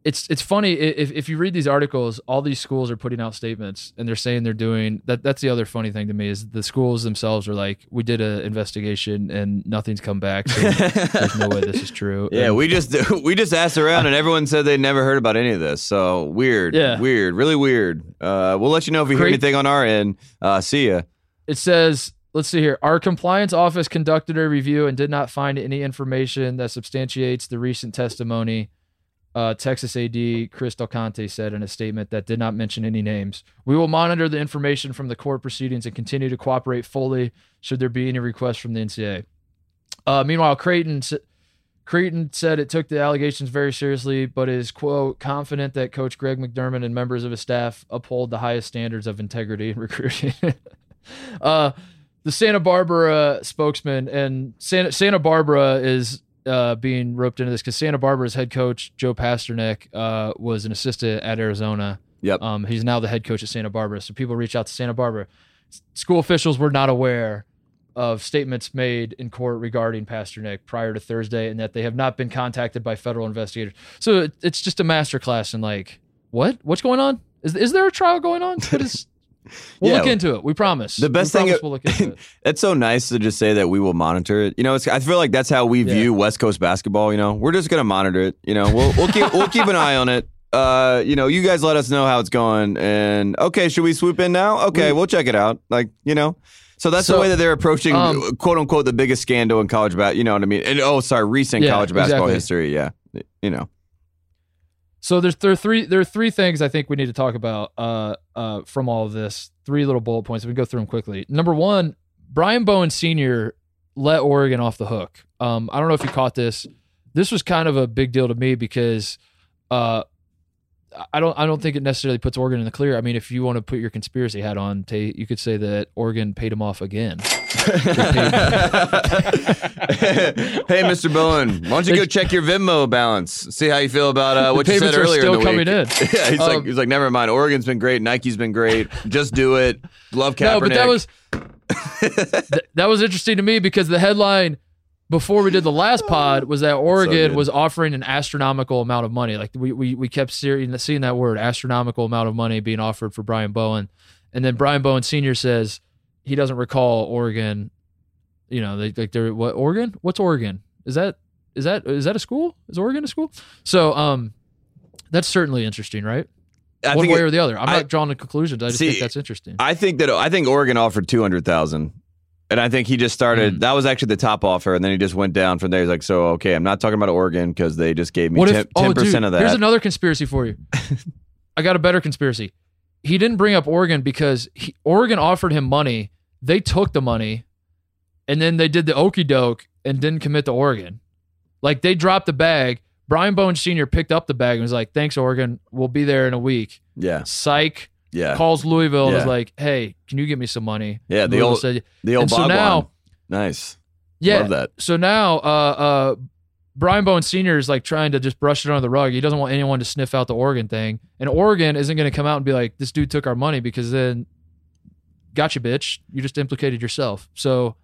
it's it's funny if if you read these articles, all these schools are putting out statements and they're saying they're doing that. That's the other funny thing to me is the schools themselves are like, we did an investigation and nothing's come back. So there's no way this is true. Yeah, And- we just we just asked around, and everyone said they never heard about any of this. So weird, Yeah. weird, really weird. Uh, we'll let you know if we hear anything on our end. Uh, see ya. it says let's see here our compliance office conducted a review and did not find any information that substantiates the recent testimony uh, texas ad chris del conte said in a statement that did not mention any names we will monitor the information from the court proceedings and continue to cooperate fully should there be any requests from the ncaa uh, meanwhile creighton Creighton said it took the allegations very seriously, but is, quote, confident that Coach Greg McDermott and members of his staff uphold the highest standards of integrity in recruiting. uh, the Santa Barbara spokesman and Santa, Santa Barbara is uh, being roped into this because Santa Barbara's head coach, Joe Pasternack, uh, was an assistant at Arizona. Yep. Um, he's now the head coach at Santa Barbara. So people reach out to Santa Barbara. S- School officials were not aware of statements made in court regarding Pasternack prior to Thursday, and that they have not been contacted by federal investigators. So it, it's just a masterclass in like, what? What's going on? Is is there a trial going on? What is? We'll Yeah. look into it. We promise. The best we thing- promise we'll look into it. It's so nice to just say that we will monitor it. You know, it's, I feel like that's how we Yeah. view West Coast basketball. You know, we're just gonna monitor it. You know, we'll we'll keep we'll keep an eye on it. Uh, you know, you guys let us know how it's going, and okay, should we swoop in now? Okay, We- we'll check it out. Like, you know. So that's the way that they're approaching, um, quote unquote, the biggest scandal in college basketball. You know what I mean? And oh, sorry, recent Yeah, college basketball exactly. history. Yeah, you know. So there's there are three there are three things I think we need to talk about uh uh from all of this. Three little bullet points. We can go through them quickly. Number one, Brian Bowen Sr. let Oregon off the hook. Um, I don't know if you caught this. This was kind of a big deal to me because uh I don't I don't think it necessarily puts Oregon in the clear. I mean, if you want to put your conspiracy hat on, Tate, you could say that Oregon paid him off again. hey, Mr. Bowen, why don't you go check your Venmo balance? See how you feel about uh, what the you said payments are earlier still in the coming week. in. yeah, he's like, Um, he's like, never mind. Oregon's been great. Nike's been great. Just do it. Love Kaepernick. No, but that was th- that was interesting to me because the headline before we did the last pod was that Oregon good. was offering an astronomical amount of money. Like we we, we kept seeing, seeing that word, astronomical amount of money being offered for Brian Bowen, and then Brian Bowen Senior says he doesn't recall Oregon. You know, they like they're what Oregon? What's Oregon? Is that is that is that a school? Is Oregon a school? So um, that's certainly interesting, right? I One think way it- or the other. I'm I- not drawing the conclusions. I just See, think that's interesting. I think that I think Oregon offered two hundred thousand, and I think he just started. Mm. That was actually the top offer, and then he just went down from there. He's like, "So okay, I'm not talking about Oregon because they just gave me ten oh, dude, percent of that." Here's another conspiracy for you. I got a better conspiracy. He didn't bring up Oregon because he, Oregon offered him money. They took the money, and then they did the okey doke and didn't commit to Oregon. Like they dropped the bag. Brian Bowen Sr. picked up the bag and was like, "Thanks, Oregon. We'll be there in a week." yeah, Psych. Yeah, Calls Louisville and Yeah. like, "Hey, can you give me some money?" yeah. The Louisville old, said, the old and so now- nice. "Yeah." Love that. So now, uh, uh, Brian Bowen Sr. is like trying to just brush it under the rug. He doesn't want anyone to sniff out the Oregon thing. And Oregon isn't going to come out and be like, this dude took our money because then, gotcha, bitch. You just implicated yourself. So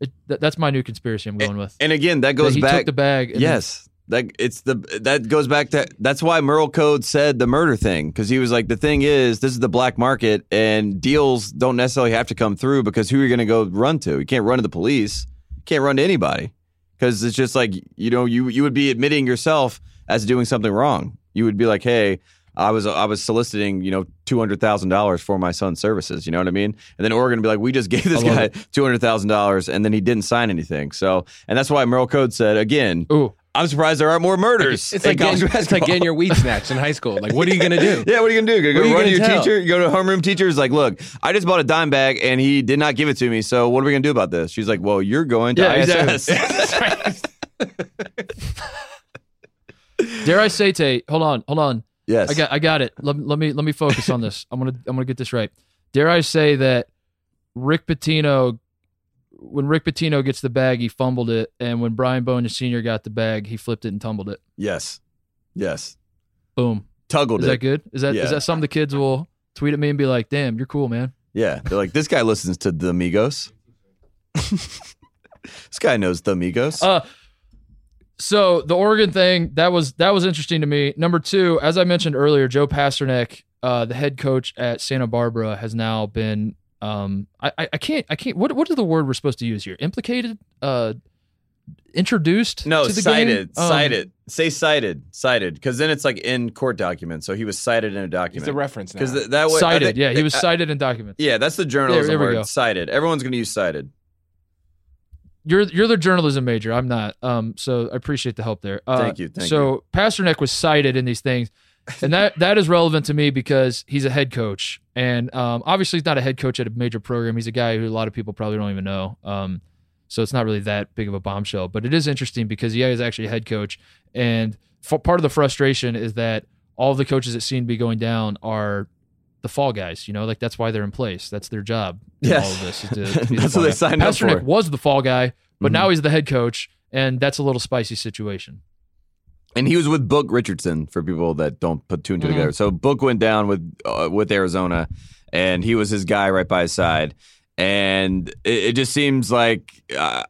it, th- that's my new conspiracy I'm going with. And again, that That goes he back. took the bag. and yes, that it's the that goes back to that's why Merl Code said the murder thing because he was like the thing is this is the black market and deals don't necessarily have to come through because who are you going to go run to? You can't run to the police. You can't run to anybody because it's just like you know you you would be admitting yourself as doing something wrong. You would be like, hey. I was I was soliciting you know two hundred thousand dollars for my son's services. You know what I mean? And then Oregon would be like, we just gave this guy two hundred thousand dollars, and then he didn't sign anything. So, and that's why Merl Code said again, Ooh, I'm surprised there aren't more murders. It's like, getting, it's like getting your weed snatched in high school. Like, what are you gonna do? Yeah, what are you gonna do? Go What are run to your tell? teacher? You go to homeroom teacher. Is like, look, I just bought a dime bag and he did not give it to me. So what are we gonna do about this? She's like, well, you're going to Yeah, ISS. dare I say, Tate? Hold on, hold on. yes, I got, I got it. Let, let me, let me focus on this. I'm gonna, I'm gonna get this right. Dare I say that Rick Pitino, when Rick Pitino gets the bag, he fumbled it, and when Brian Bowen Sr. got the bag, he flipped it and tumbled it. yes, yes. Boom. Tuggled Is it. that good? Is that is Yeah. that something the kids will tweet at me and be like, "Damn, you're cool, man." Yeah, they're like, this guy listens to the Migos. this guy knows the Migos. Uh, so the Oregon thing that was that was interesting to me. Number two, as I mentioned earlier, Joe Pasternack, uh, the head coach at Santa Barbara, has now been. Um, I, I I can't I can't. What what is the word we're supposed to use here? Implicated. Uh, introduced. no, to the cited, game? Um, cited. Say cited, cited, because then it's like in court documents. So he was cited in a document. It's document. a reference. Because th- that way, cited. think- yeah, he was I- cited in documents. Yeah, that's the journalism there we word. go. Cited. Everyone's going to use cited. You're you're the journalism major. I'm not. Um, so I appreciate the help there. Uh, Thank you, thank so Pasternack was cited in these things, and that that is relevant to me because he's a head coach, and um, obviously he's not a head coach at a major program. He's a guy who a lot of people probably don't even know. Um, so it's not really that big of a bombshell, but it is interesting because he is actually a head coach, and f- part of the frustration is that all the coaches that seem to be going down are the fall guys. You know, like that's why they're in place. That's their job. Yes. all of this is to, to the That's fall what they guy. signed up Pasternack for. was the fall guy, but Mhm. now he's the head coach, and that's a little spicy situation. And he was with Book Richardson for people that don't put two and 2 Mhm. together. So Book went down with uh, with Arizona, and he was his guy right by his side. And it, it just seems like, uh,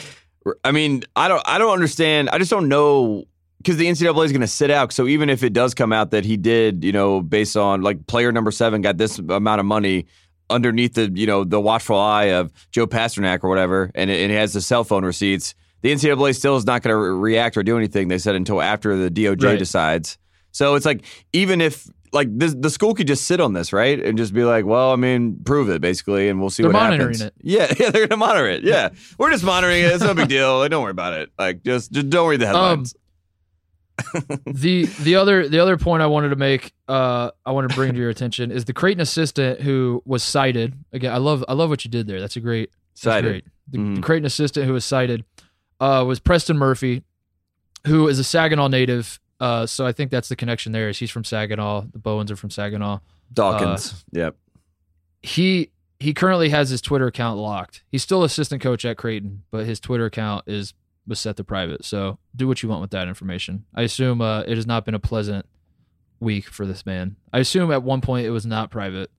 I mean, I don't, I don't understand. I just don't know because the NCAA is going to sit out. So even if it does come out that he did, you know, based on like player number seven got this amount of money underneath the, you know, the watchful eye of Joe Pasternack or whatever, and it, and it has the cell phone receipts. The NCAA still is not going to re- react or do anything. They said until after the DOJ Right. decides. So it's like even if like this, the school could just sit on this, right, and just be like, "Well, I mean, prove it, basically, and we'll see They're what monitoring happens." it. Yeah, yeah, they're gonna monitor it. Yeah, we're just monitoring it. It's no big deal. Like, don't worry about it. Like, just just don't read the Um, the the other the other point I wanted to make, uh, I want to bring to your attention is the Creighton assistant who was cited. Again, I love I love what you did there. That's a great that's Cited. great. The, Mhm. the Creighton assistant who was cited uh, was Preston Murphy, who is a Saginaw native Uh, so I think that's the connection there. Is he's from Saginaw. The Bowens are from Saginaw. Dawkins. yep. He he currently has his Twitter account locked. He's still assistant coach at Creighton, but his Twitter account is was set to private. So do what you want with that information. I assume uh, it has not been a pleasant week for this man. I assume at one point it was not private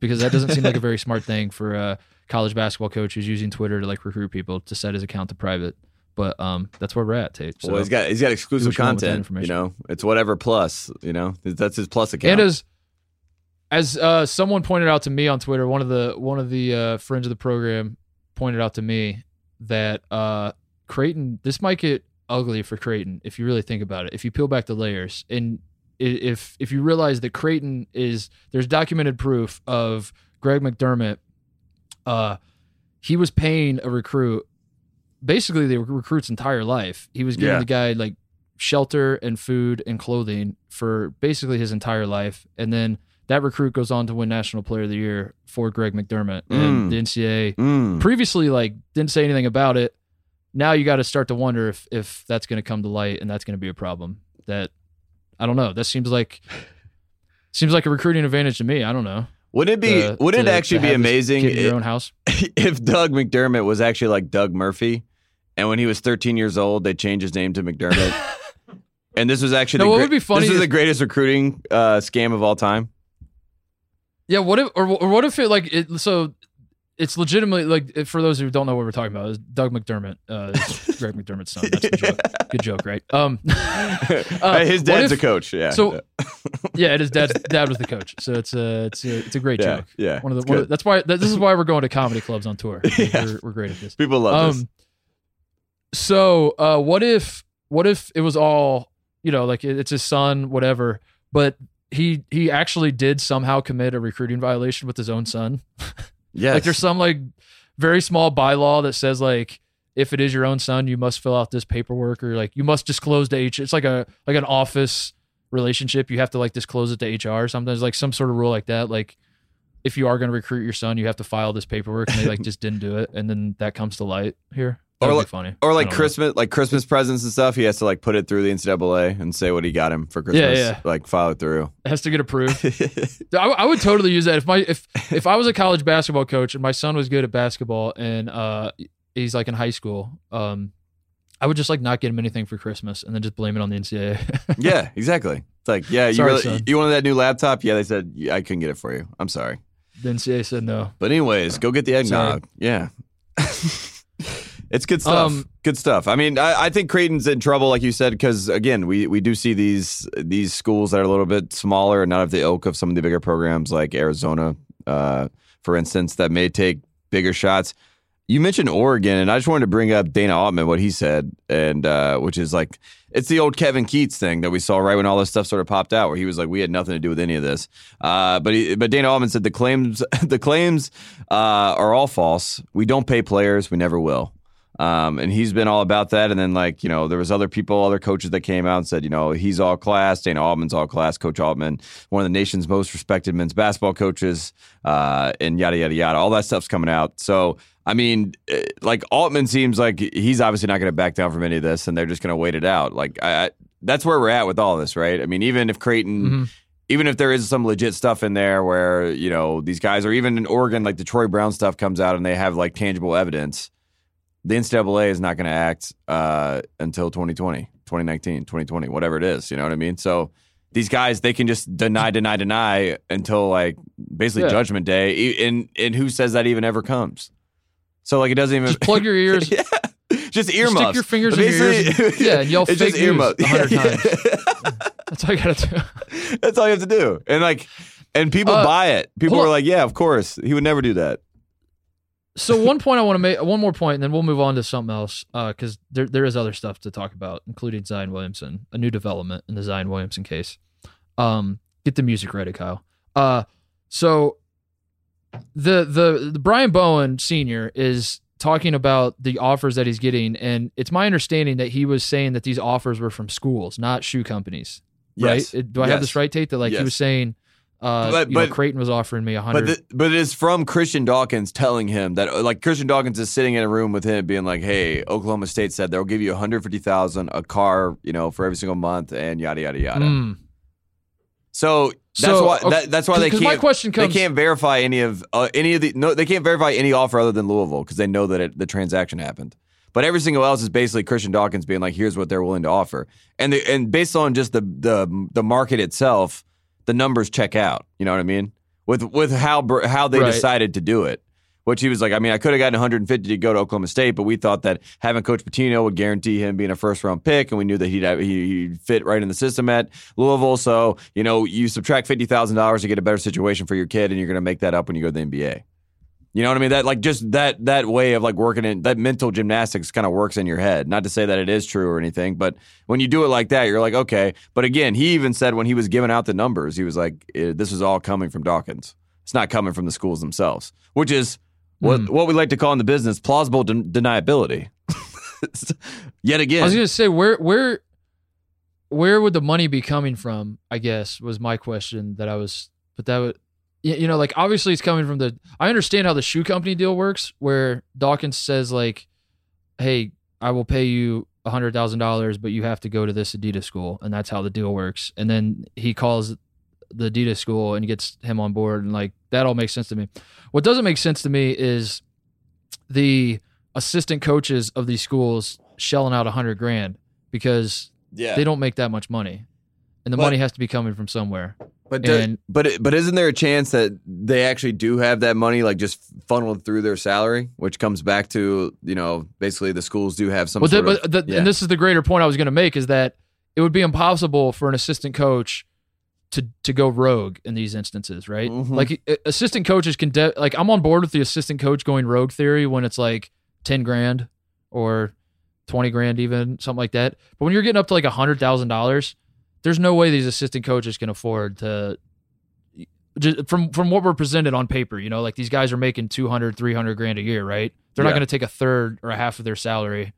because that doesn't seem like a very smart thing for a college basketball coach who's using Twitter to like recruit people to set his account to private. But um, that's where we're at, Tate. So well, he's got he's got exclusive what you want with that content. You know, it's whatever plus. You know, that's his plus account. and as as uh, someone pointed out to me on Twitter, one of the one of the uh, friends of the program pointed out to me that uh, Creighton this might get ugly for Creighton if you really think about it. If you peel back the layers and if if you realize that Creighton is there's documented proof of Greg McDermott, uh, he was paying a recruit basically the recruit's entire life. He was giving Yeah. the guy like shelter and food and clothing for basically his entire life, and then that recruit goes on to win National Player of the Year for Greg McDermott, Mm. and the NCAA Mm. previously like didn't say anything about it. Now you got to start to wonder if if that's going to come to light and that's going to be a problem. That I don't know. That seems like seems like a recruiting advantage to me. I don't know. Wouldn't it be? to- wouldn't to- it actually be amazing your own house? if Doug McDermott was actually like Doug Murphy, and when he was 13 years old, they changed his name to McDermott, and this was actually No, the what great- would be funny This is is- the greatest recruiting uh, scam of all time. Yeah. What if or, or what if it like it? So it's legitimately like for those who don't know what we're talking about, is Doug McDermott, uh, Greg McDermott's son. That's the joke. Good joke, right? Um, uh, His dad's if- a coach. Yeah. So yeah, it is. Dad's dad was the coach, so it's a it's a it's a great yeah, joke. yeah. One of the one of, that's why that, this is why we're going to comedy clubs on tour. Yeah. We're, we're great at this. People love this. So uh, what if what if it was all you know like it- it's his son, whatever, but he he actually did somehow commit a recruiting violation with his own son. Yes. Like there's some like very small bylaw that says like if it is your own son, you must fill out this paperwork or like you must disclose to H. It's like a like an office relationship. You have to like disclose it to HR. Sometimes like some sort of rule like that. Like if you are going to recruit your son, you have to file this paperwork, and they like just didn't do it, and then that comes to light here. Or like- funny. or like don't know. Christmas, like Christmas presents and stuff. He has to like put it through the NCAA and say what he got him for Christmas. yeah. yeah. Like file it through. It has to get approved. I, I would totally use that if my if if I was a college basketball coach and my son was good at basketball and uh he's like in high school, um, I would just like not get him anything for Christmas and then just blame it on the NCAA. yeah, exactly. It's like, yeah, you really, you wanted that new laptop? Yeah, they said yeah, I couldn't get it for you. I'm sorry. the NCAA said no. But anyways, go get the eggnog. Yeah. it's good stuff. Um, good stuff. I mean, I, I think Creighton's in trouble, like you said, because again, we, we do see these these schools that are a little bit smaller and not of the ilk of some of the bigger programs like Arizona, uh, for instance, that may take bigger shots. You mentioned Oregon, and I just wanted to bring up Dana Altman, what he said, and uh, which is like it's the old Kevin Keatts thing that we saw right when all this stuff sort of popped out, where he was like, "We had nothing to do with any of this." Uh, but he, but Dana Altman said the claims the claims uh, are all false. We don't pay players. We never will. Um, and he's been all about that. And then like you know, there was other people, other coaches that came out and said, you know, he's all class. Dana Altman's all class. Coach Altman, one of the nation's most respected men's basketball coaches, uh, and yada yada yada. All that stuff's coming out. So I mean, eh, like Altman seems like he's obviously not going to back down from any of this, and they're just going to wait it out. Like I, I, that's where we're at with all this, right? I mean, even if Creighton Mhm. even if there is some legit stuff in there where you know these guys or even in Oregon like the Troy Brown stuff comes out and they have like tangible evidence the NCAA is not going to act uh, until 2020 2019 2020 whatever it is you know what I mean so these guys they can just deny deny deny until like basically Yeah. judgment day and and who says that even ever comes so like it doesn't even Just plug your ears. yeah. just Just earmuffs stick your fingers in your ears. Yeah, and yell it's fake just news earmuffs. a hundred Yeah, times. That's all you gotta do. That's all you have to do. And like, and people Uh, buy it. People are like, yeah, of course. He would never do that. So one point I want to make, one more point, and then we'll move on to something else, because there there is other stuff to talk about, including Zion Williamson, a new development in the Zion Williamson case. Um, get the music ready, Kyle. Uh, so the the the Brian Bowen Senior is talking about the offers that he's getting, and it's my understanding that he was saying that these offers were from schools, not shoe companies. Yes. Right? Do I have this right, Tate? That like he was saying, Uh, But- you know, Creighton was offering me a But hundred. the, but it is from Christian Dawkins telling him that like Christian Dawkins is sitting in a room with him being like, "Hey, Oklahoma State said they'll give you 150,000 a car, you know, for every single month and yada yada yada." Mm. So that's So, why okay, that, that's why they can't my question comes- they can't verify any of uh, any of the no they can't verify any offer other than Louisville because they know that it, the transaction happened. But every single else is basically Christian Dawkins being like, "Here's what they're willing to offer," and the, and based on just the the the market itself, the numbers check out. You know what I mean? With with how how they Right. decided to do it. Which he was like, I mean, I could have gotten 150 to go to Oklahoma State, but we thought that having Coach Pitino would guarantee him being a first round pick, and we knew that he'd have, he, he'd fit right in the system at Louisville. So you know, you subtract fifty thousand dollars to get a better situation for your kid, and you're going to make that up when you go to the NBA. You know what I mean? That like just that that way of like working in that mental gymnastics kind of works in your head. Not to say that it is true or anything, but when you do it like that, you're like, okay. But again, he even said when he was giving out the numbers, he was like, eh, this is all coming from Dawkins. It's not coming from the schools themselves, which is what Hmm. what we like to call in the business plausible den- deniability. Yet again, I was gonna say where where where would the money be coming from? I guess was my question that I was, but that would you know like obviously it's coming from the. I understand how the shoe company deal works, where Dawkins says like, "Hey, I will pay you a hundred thousand dollars, but you have to go to this Adidas school," and that's how the deal works. And then he calls the Adidas school and gets him on board, and like that all makes sense to me. What doesn't make sense to me is the assistant coaches of these schools shelling out a hundred grand because yeah. they don't make that much money, and the But- money has to be coming from somewhere. But do, and- but but isn't there a chance that they actually do have that money like just funneled through their salary, which comes back to you know basically the schools do have some. Well, the, but the, yeah. and this is the greater point I was going to make is that it would be impossible for an assistant coach to to go rogue in these instances, right? Mhm. Like assistant coaches can de- like I'm on board with the assistant coach going rogue theory when it's like ten grand or twenty grand, even something like that. But when you're getting up to like a hundred thousand dollars, there's no way these assistant coaches can afford to. Just from from what we're presented on paper, you know, like these guys are making 200, 300 grand a year, right? They're not going to take a third or a half of their salary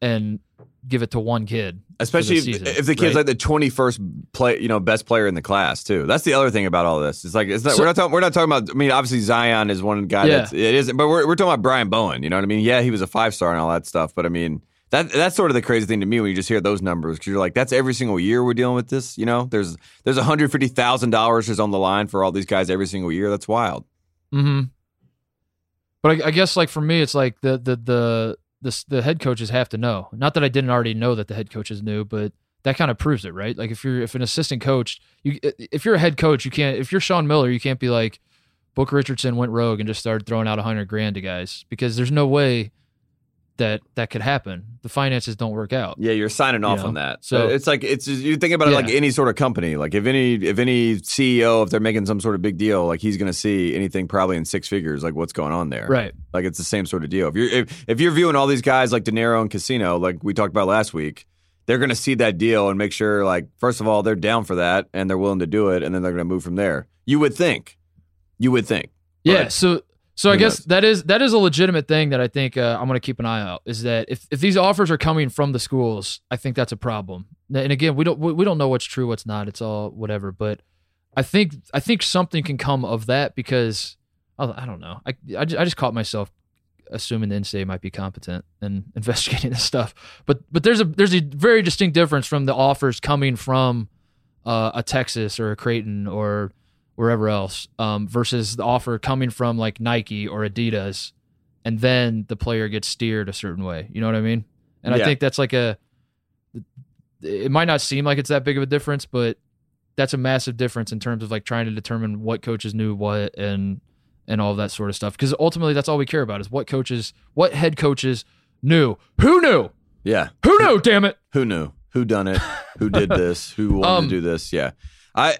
and give it to one kid. Especially if, season, if the kid's right? like the twenty first play, you know, best player in the class too. That's the other thing about all this. It's like it's not, So- we're not talking. We're not talking about. I mean, obviously Zion is one guy. Yeah. That's, it isn't, but we're we're talking about Brian Bowen. You know what I mean? Yeah, he was a five star and all that stuff. But I mean, that that's sort of the crazy thing to me when you just hear those numbers because you're like, that's every single year we're dealing with this. You know, there's there's one hundred fifty thousand dollars is on the line for all these guys every single year. That's wild. Mm-hmm. But I, I guess like for me, it's like the the the the the head coaches have to know. Not that I didn't already know that the head coaches knew, but that kind of proves it, right? Like if you're if an assistant coach, you if you're a head coach, you can't. If you're Sean Miller, you can't be like Book Richardson went rogue and just started throwing out a hundred grand to guys because there's no way that that could happen. The finances don't work out. Yeah, you're signing off know, on that. so- it's like it's just, you think about it like any sort of company. Like if any if any CEO if they're making some sort of big deal, like he's going to see anything probably in six figures, like what's going on there. Right. Like it's the same sort of deal. If you're if, if you're viewing all these guys like De Niro and Casino, like we talked about last week, they're going to see that deal and make sure like first of all they're down for that and they're willing to do it, and then they're going to move from there. You would think. You would think. Yeah. But So so I guess knows? that is that is a legitimate thing that I think uh, I'm going to keep an eye out. Is that if, if these offers are coming from the schools, I think that's a problem. And again, we don't we don't know what's true, what's not. It's all whatever. But I think I think something can come of that because I, don't know. I, I ju- I just caught myself assuming the NCAA might be competent in investigating this stuff. But but there's a there's a very distinct difference from the offers coming from uh, a Texas or a Creighton or wherever else um, versus the offer coming from like Nike or Adidas, and then the player gets steered a certain way. You know what I mean? And I think that's like a. It might not seem like it's that big of a difference, but that's a massive difference in terms of like trying to determine what coaches knew what and and all of that sort of stuff. Because ultimately, that's all we care about is what coaches, what head coaches knew. Who knew? Yeah. Who knew? Damn it! Who knew? Who done it? Who did this? Who wanted Um, to do this? Yeah. I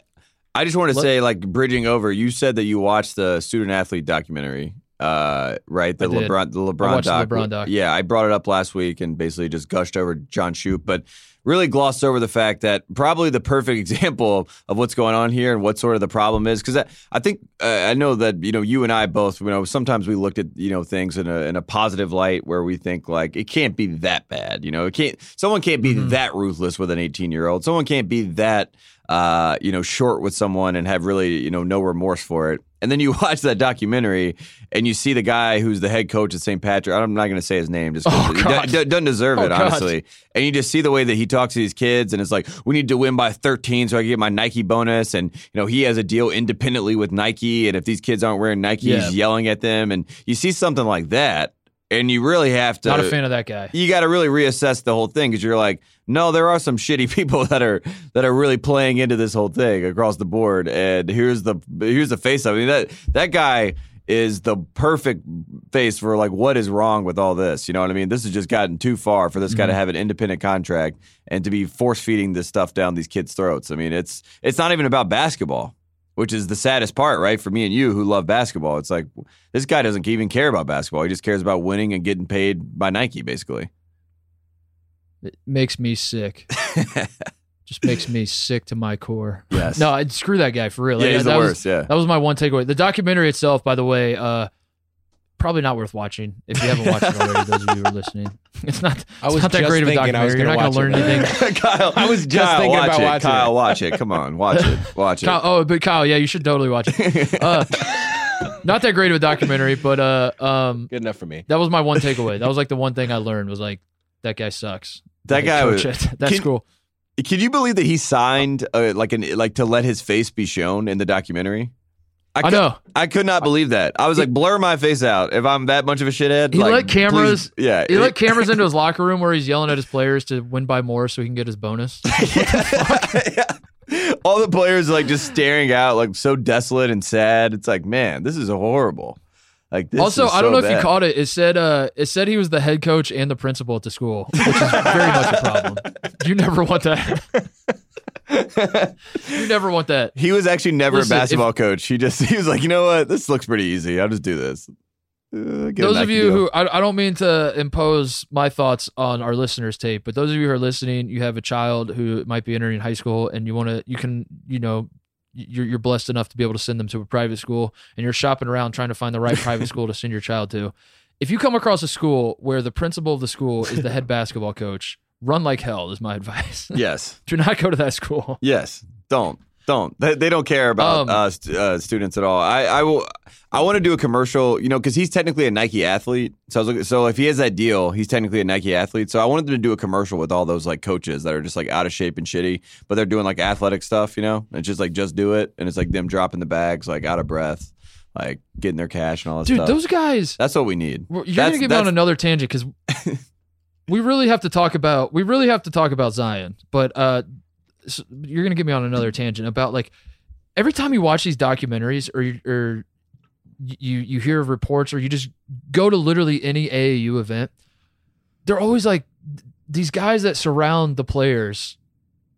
I just want to Let- say, like bridging over, you said that you watched the student athlete documentary, uh, right? The. LeBron the LeBron watched the. LeBron doc. Yeah, I brought it up last week and basically just gushed over John Shoup. But really glossed over the fact that probably the perfect example of, of what's going on here and what sort of the problem is. Because I, I think uh, I know that you know you and I both you know sometimes we looked at you know things in a in a positive light where we think like it can't be that bad. You know, it can't. Someone can't be that ruthless with an 18 year old. Someone can't be that uh, you know short with someone and have really you know no remorse for it. And then you watch that documentary and you see the guy who's the head coach at St. Patrick. I'm not going to say his name just Oh, he God. do- do- doesn't deserve Oh, it, God. honestly. And you just see the way that he talks to these kids, and it's like, we need to win by 13 so I can get my Nike bonus. And, you know, he has a deal independently with Nike. And if these kids aren't wearing Nike, Yeah. he's yelling at them. And you see something like that, and you really have to. Not a fan of that guy. you got to really reassess the whole thing because you're like, no, there are some shitty people that are that are really playing into this whole thing across the board. And here's the here's the face of it. I mean, that that guy is the perfect face for like what is wrong with all this. You know what I mean? This has just gotten too far for this guy to mm-hmm. have an independent contract and to be force feeding this stuff down these kids' throats. I mean, it's it's not even about basketball. Which is the saddest part, right? For me and you who love basketball. It's like this guy doesn't even care about basketball. He just cares about winning and getting paid by Nike, basically. It makes me sick. Just makes me sick to my core. Yes. No, I'd screw that guy for real. Yeah, Like, he's the that was- yeah. That was my one takeaway. The documentary itself, by the way, uh, probably not worth watching if you haven't watched it already. those of you who are listening, it's not. I was not that just great of a I was documentary. You're not gonna learn watch it. anything. Kyle, I was just Kyle, thinking watch about it. watching Kyle, it. watch it. Come on, watch it. Watch it. Kyle, oh, but Kyle, yeah, you should totally watch it. Uh, not that great of a documentary, but uh, um, Good enough for me. that was my one takeaway. That was like the one thing I learned was like that guy sucks. That The guy was- at that Can- school. Can you believe that he signed uh, like an like to let his face be shown in the documentary? I, could, know. I could not believe that. I was like, blur my face out if I'm that much of a shithead. He like, let cameras- please- yeah, He let cameras into his locker room where he's yelling at his players to win by more so he can get his bonus. Yeah. All the players are like just staring out, like so desolate and sad. It's like, man, this is horrible. Like this. also, I don't so know if you caught it. It said uh, it said he was the head coach and the principal at the school, which is very much a problem. You never want that. you never want that. He was actually never Listen, a basketball coach. He just he was like, you know what, this looks pretty easy. I'll just do this. Uh, those of you who I, I don't mean to impose my thoughts on our listeners Tate but those of you who are listening you have a child who might be entering high school and you want to you can you know you're, you're blessed enough to be able to send them to a private school and you're shopping around trying to find the right private school to send your child to. If you come across a school where the principal of the school is the head basketball coach run like hell is my advice. Yes, do not go to that school. Yes, don't. Don't they, they don't care about Um, uh, st- uh, students at all? I, I will. I want to do a commercial, you know, because he's technically a Nike athlete. So I was looking, so if he has that deal, he's technically a Nike athlete. So I wanted them to do a commercial with all those like coaches that are just like out of shape and shitty, but they're doing like athletic stuff, you know. It's just like just do it, and it's like them dropping the bags, like out of breath, like getting their cash and all that dude stuff. those guys That's what we need. You're That's- gonna get me on another tangent because we really have to talk about we really have to talk about Zion, but uh, s- you're gonna get me on another tangent about like every time you watch these documentaries or you- or you you hear reports or you just go to literally any AAU event, they're always like these guys that surround the players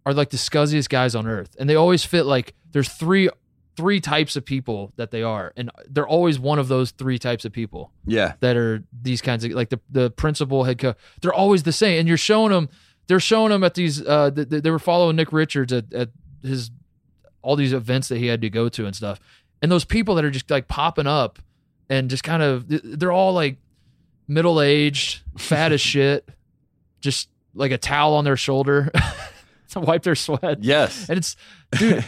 are like the scuzziest guys on earth, and they always fit like there's three three types of people that they are, and they're always one of those three types of people Yeah, that are these kinds of like the the principal head coach. They're always the same, and you're showing them. They're showing them at these. Uh, th- th- they were following Nick Richards at, at his all these events that he had to go to and stuff. And those people that are just like popping up and just kind of they're all like middle aged, fat as shit, just like a towel on their shoulder to wipe their sweat. yes, And it's, dude,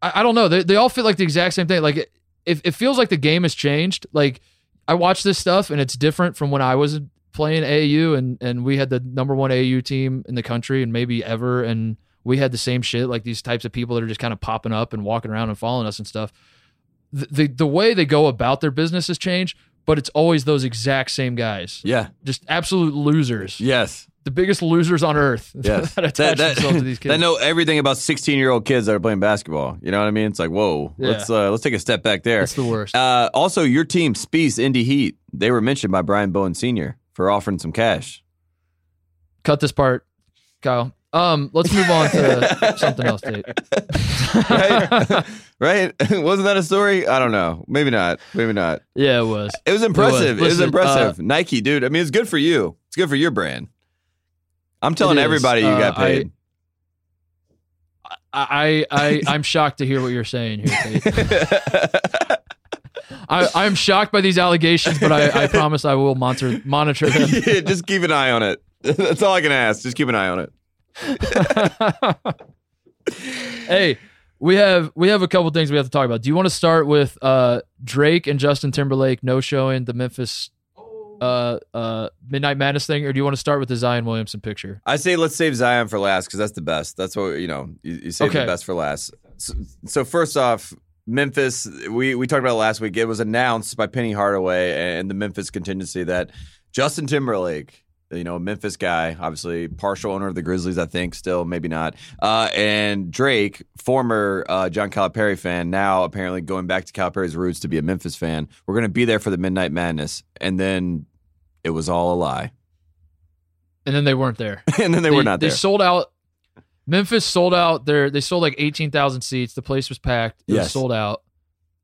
I, I don't know. They, they all feel like the exact same thing. Like, it, it, it feels like the game has changed. Like, I watch this stuff and it's different from when I was playing AU and, and we had the number one AU team in the country and maybe ever. And we had the same shit, like these types of people that are just kind of popping up and walking around and following us and stuff. The, the, the way they go about their business has changed, but it's always those exact same guys. yeah, Just absolute losers. yes. The biggest losers on earth Yes. that attach That- that- themselves to these kids. That know everything about 16 year old kids that are playing basketball. You know what I mean? It's like, whoa, Yeah. let's uh, let's take a step back there. That's the worst. Uh, also, your team, Spiece Indy Heat, they were mentioned by Brian Bowen Sr. for offering some cash. cut this part, Kyle. Um, let's move on to something else, Tate. Right? right? Wasn't that a story? I don't know. Maybe not. Maybe not. yeah, it was. It was impressive. It was, Listen, impressive. uh, Nike, dude. I mean, it's good for you. It's good for your brand. I'm telling everybody you Uh, got paid. I, I, I I'm shocked to hear what you're saying here. I, I'm shocked by these allegations, but I, I promise I will monitor monitor them. yeah, just keep an eye on it. That's all I can ask. Just keep an eye on it. hey, we have we have a couple things we have to talk about. Do you want to start with uh, Drake and Justin Timberlake no showing the Memphis uh, uh, Midnight Madness thing, or do you want to start with the Zion Williamson picture? I say let's save Zion for last because that's the best. That's what you know. You, you save Okay. the best for last. So, so first off, Memphis. We we talked about it last week. It was announced by Penny Hardaway and the Memphis contingency that Justin Timberlake, you know, Memphis guy, obviously partial owner of the Grizzlies, I think, still maybe not, uh, and Drake, former uh, John Calipari fan, now apparently going back to Calipari's roots to be a Memphis fan. We're going to be there for the Midnight Madness, and then it was all a lie, And then they weren't there. and then they, were not They there. sold out. Memphis sold out their. They sold like eighteen thousand seats. The place was packed. It was sold out.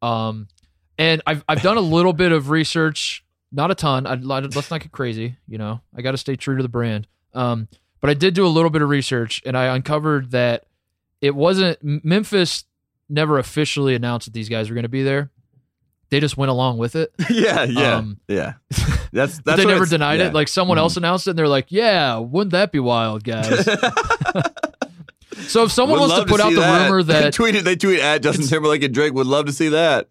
Um, and I've I've done a little bit of research, not a ton. I, let's not get crazy. You know, I got to stay true to the brand. Um, but I did do a little bit of research, and I uncovered that it wasn't Memphis. Never officially announced that these guys were going to be there. They just went along with it. yeah, yeah, Um, yeah. That's that's they never denied yeah. it. Like someone Mhm. else announced it, and they're like, "Yeah, wouldn't that be wild, guys?" so if someone Would wants to love put out see the that. rumor they that, tweeted they tweet at Justin Timberlake and Drake would love to see that.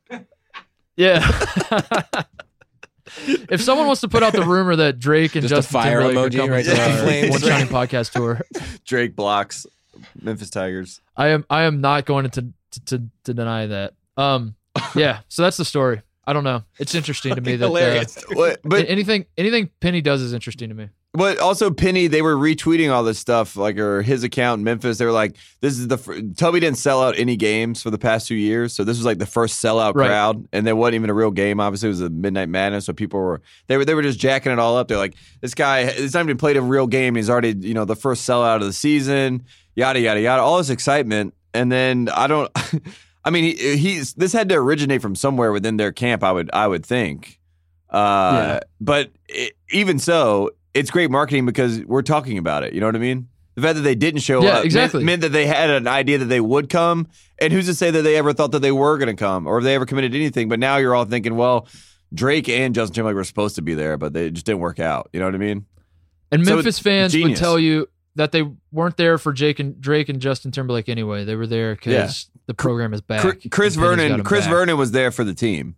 yeah, if someone wants to put out the rumor that Drake and Just Justin fire Timberlake emoji are coming right to there. One Shining podcast tour, Drake blocks Memphis Tigers. I am I am not going to to, to, to deny that. Um, yeah. So that's the story. I don't know. It's interesting to me that uh, What, but anything anything Penny does is interesting to me. But also Penny, they were retweeting all this stuff like or his account in Memphis. They were like, "This is the fir- Tubby didn't sell out any games for the past two years, so this was like the first sellout Right. crowd, and there wasn't even a real game. Obviously, it was a Midnight Madness, so people were they were they were just jacking it all up. They're like, "This guy, he's not even played a real game. He's already you know the first sellout of the season, yada yada yada, all this excitement." And then I don't, I mean, he, he's this had to originate from somewhere within their camp. I would I would think, uh, Yeah. but it, even so, it's great marketing because we're talking about it. You know what I mean? The fact that they didn't show Yeah, up exactly. meant, that they had an idea that they would come. And who's to say that they ever thought that they were going to come or if they ever committed anything? But now you're all thinking, well, Drake and Justin Timberlake were supposed to be there, but they just didn't work out. You know what I mean? And So Memphis fans would tell you that they weren't there for Jake and Drake and Justin Timberlake anyway. They were there because the program is back. Chris and Penny's got Vernon, Chris back. Vernon was there for the team.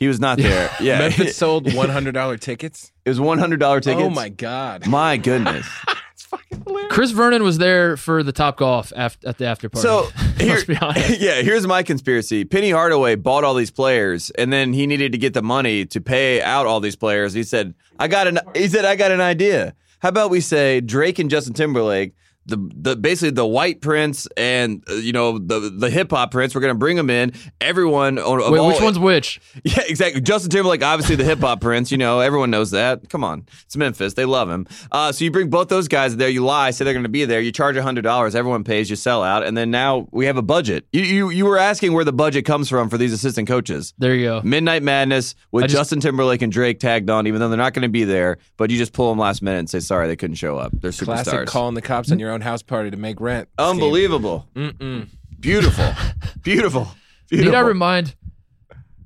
He was not there. Yeah, Memphis sold one hundred dollar tickets. it was one hundred dollar oh tickets. Oh my god, My goodness. it's fucking hilarious. Chris Vernon was there for the Top Golf after, at the after party. So here, let's be honest. yeah, here's my conspiracy. Penny Hardaway bought all these players, and then he needed to get the money to pay out all these players. He said, "I got an." He said, "I got an idea. How about we say Drake and Justin Timberlake." The, the basically the white prince and uh, you know the the hip hop prince we're gonna bring them in everyone on of Wait, all- which one's which? yeah, exactly. Justin Timberlake, obviously the hip hop prince. You know, everyone knows that. Come on, it's Memphis. They love him. Uh, so you bring both those guys there. You lie, say they're going to be there. You charge hundred dollars. Everyone pays. You sell out, and then now we have a budget. You, you you were asking where the budget comes from for these assistant coaches. There you go. Midnight Madness with just- Justin Timberlake and Drake tagged on, even though they're not going to be there. But you just pull them last minute and say sorry they couldn't show up. They're superstars. Classic calling the cops on your own house party to make rent. Unbelievable. Mm-mm. Beautiful. Beautiful. Need I remind?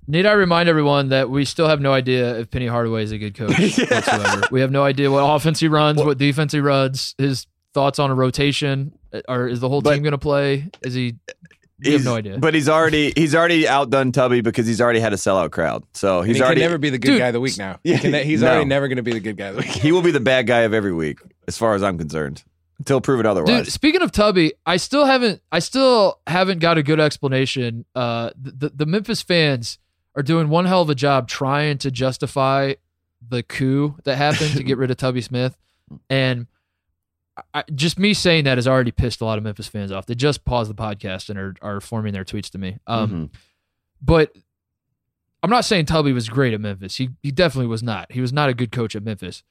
Need I remind everyone that we still have no idea if Penny Hardaway is a good coach whatsoever. We have no idea what offense he runs, what defense he runs, his thoughts on a rotation, or is the whole But- team going to play? Is he? We have He's- no idea. But he's already he's already outdone Tubby because he's already had a sellout crowd. So And he's he already can never be the good Dude, guy of the week now. Yeah, He can- he's no. already never going to be the good guy of the week. he will be the bad guy of every week, as far as I'm concerned, until proven otherwise. Dude, speaking of Tubby, I still haven't I still haven't got a good explanation. Uh the, the Memphis fans are doing one hell of a job trying to justify the coup that happened to get rid of Tubby Smith. And I, just me saying that has already pissed a lot of Memphis fans off. They just paused the podcast and are, are forming their tweets to me. Um, Mhm. But I'm not saying Tubby was great at Memphis. He he definitely was not. He was not a good coach at Memphis.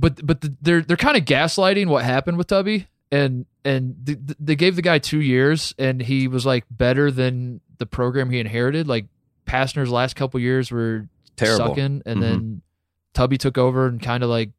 But but the, they're they're kind of gaslighting what happened with Tubby, and and th- th- they gave the guy two years, and he was like better than the program he inherited. Like Pastner's last couple years were Terrible. sucking, and Mhm. then Tubby took over and kind of like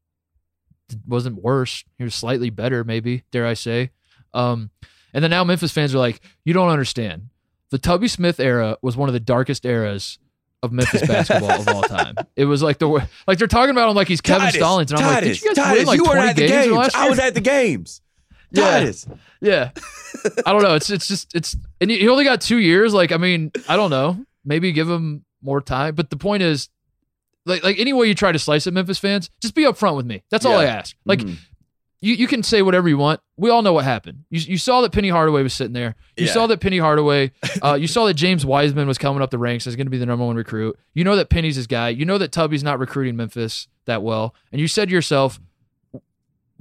wasn't worse. He was slightly better, maybe dare I say. Um, and then now Memphis fans are like, you don't understand. The Tubby Smith era was one of the darkest eras of Memphis basketball of all time. It was like the like they're talking about him like he's Kevin Titus, Stallings, and I'm like, did you guys Titus, win like you weren't 20 at the games, games. last year? I was at the games. Yeah. Titus. Yeah. I don't know. It's it's just it's and he only got two years. Like I mean, I don't know. Maybe give him more time. But the point is, like like any way you try to slice it, Memphis fans, just be upfront with me. That's all I ask. Like Mhm. You you can say whatever you want. We all know what happened. You you saw that Penny Hardaway was sitting there. You Yeah. saw that Penny Hardaway. Uh, you saw that James Wiseman was coming up the ranks as going to be the number one recruit. You know that Penny's his guy. You know that Tubby's not recruiting Memphis that well, and you said to yourself.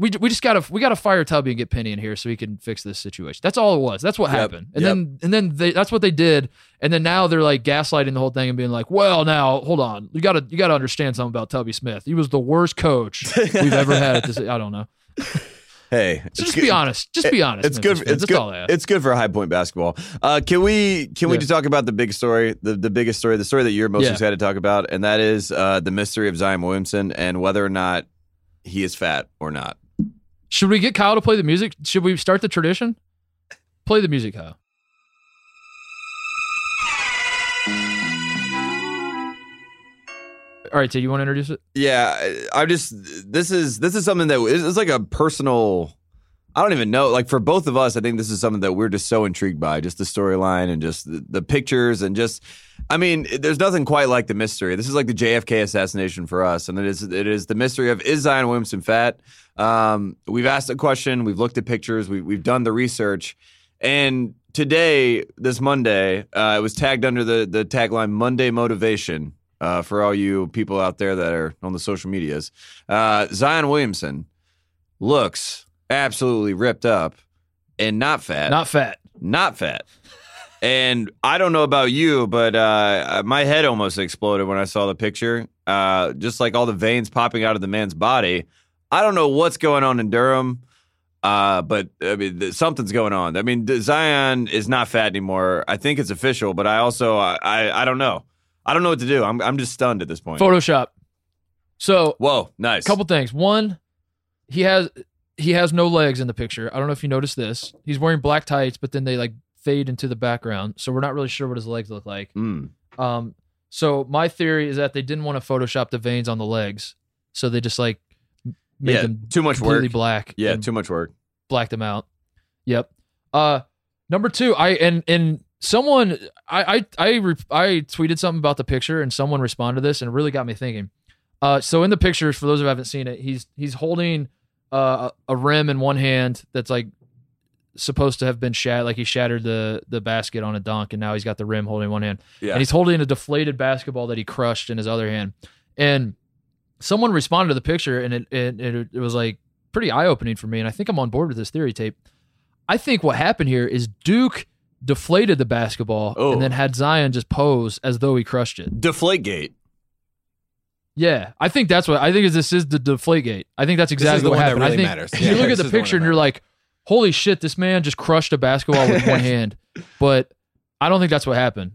We, we just gotta we gotta fire Tubby and get Penny in here so he can fix this situation. That's all it was. That's what Yep, happened. And yep. then and then they, that's what they did. And then now they're like gaslighting the whole thing and being like, "Well, now hold on, you gotta you gotta understand something about Tubby Smith. He was the worst coach we've ever had at this. I don't know. Hey, So just good- be honest. Just be honest. It's Memphis good. fans. It's That's good. all I ask. It's good for high point basketball. Uh, can we can we just talk about the big story, the the biggest story, the story that you're most Yeah. excited to talk about, and that is uh, the mystery of Zion Williamson and whether or not he is fat or not. Should we get Kyle to play the music? Should we start the tradition? Play the music, Kyle. All right, so you want to introduce it? Yeah, I just this is this is something that it's like a personal. I don't even know. Like for both of us, I think this is something that we're just so intrigued by, just the storyline and just the, the pictures and just. I mean, there's nothing quite like the mystery. This is like the JFK assassination for us, and it is it is the mystery of is Zion Williamson fat? Um, we've asked a question, we've looked at pictures, we, we've done the research, and today, this Monday, uh, it was tagged under the the tagline Monday Motivation uh, for all you people out there that are on the social medias. Uh, Zion Williamson looks absolutely ripped up and not fat, Not fat. not fat. And I don't know about you, but uh, my head almost exploded when I saw the picture. Uh, just like all the veins popping out of the man's body. I don't know what's going on in Durham, uh, but I mean th- something's going on. I mean Zion is not fat anymore. I think it's official, but I also I I, I don't know. I don't know what to do. I'm I'm just stunned at this point. Photoshop. So Whoa, nice. couple things. One, he has he has no legs in the picture. I don't know if you noticed this. He's wearing black tights, but then they like fade into the background, so we're not really sure what his legs look like. Mm. Um, so my theory is that they didn't want to Photoshop the veins on the legs, so they just like made Yeah, them too much completely work. black. Yeah, too much work. blacked them out. Yep. Uh, number two, I and and someone I I I, re, I tweeted something about the picture, and someone responded to this, and it really got me thinking. Uh, so in the pictures, for those who haven't seen it, he's he's holding uh, a rim in one hand that's like supposed to have been shattered, like he shattered the the basket on a dunk, and now he's got the rim holding one hand Yeah. and he's holding a deflated basketball that he crushed in his other hand. And someone responded to the picture, and it it, it, it was like pretty eye opening for me. And I think I'm on board with this theory tape. I think what happened here is Duke deflated the basketball Oh. and then oh. had Zion just pose as though he crushed it. Deflategate. Yeah, I think that's what I think. Is this is the deflate gate? I think that's exactly what happened. really I think matters. you Yeah, look at the is the picture and you're like, "Holy shit, this man just crushed a basketball with one hand." But I don't think that's what happened.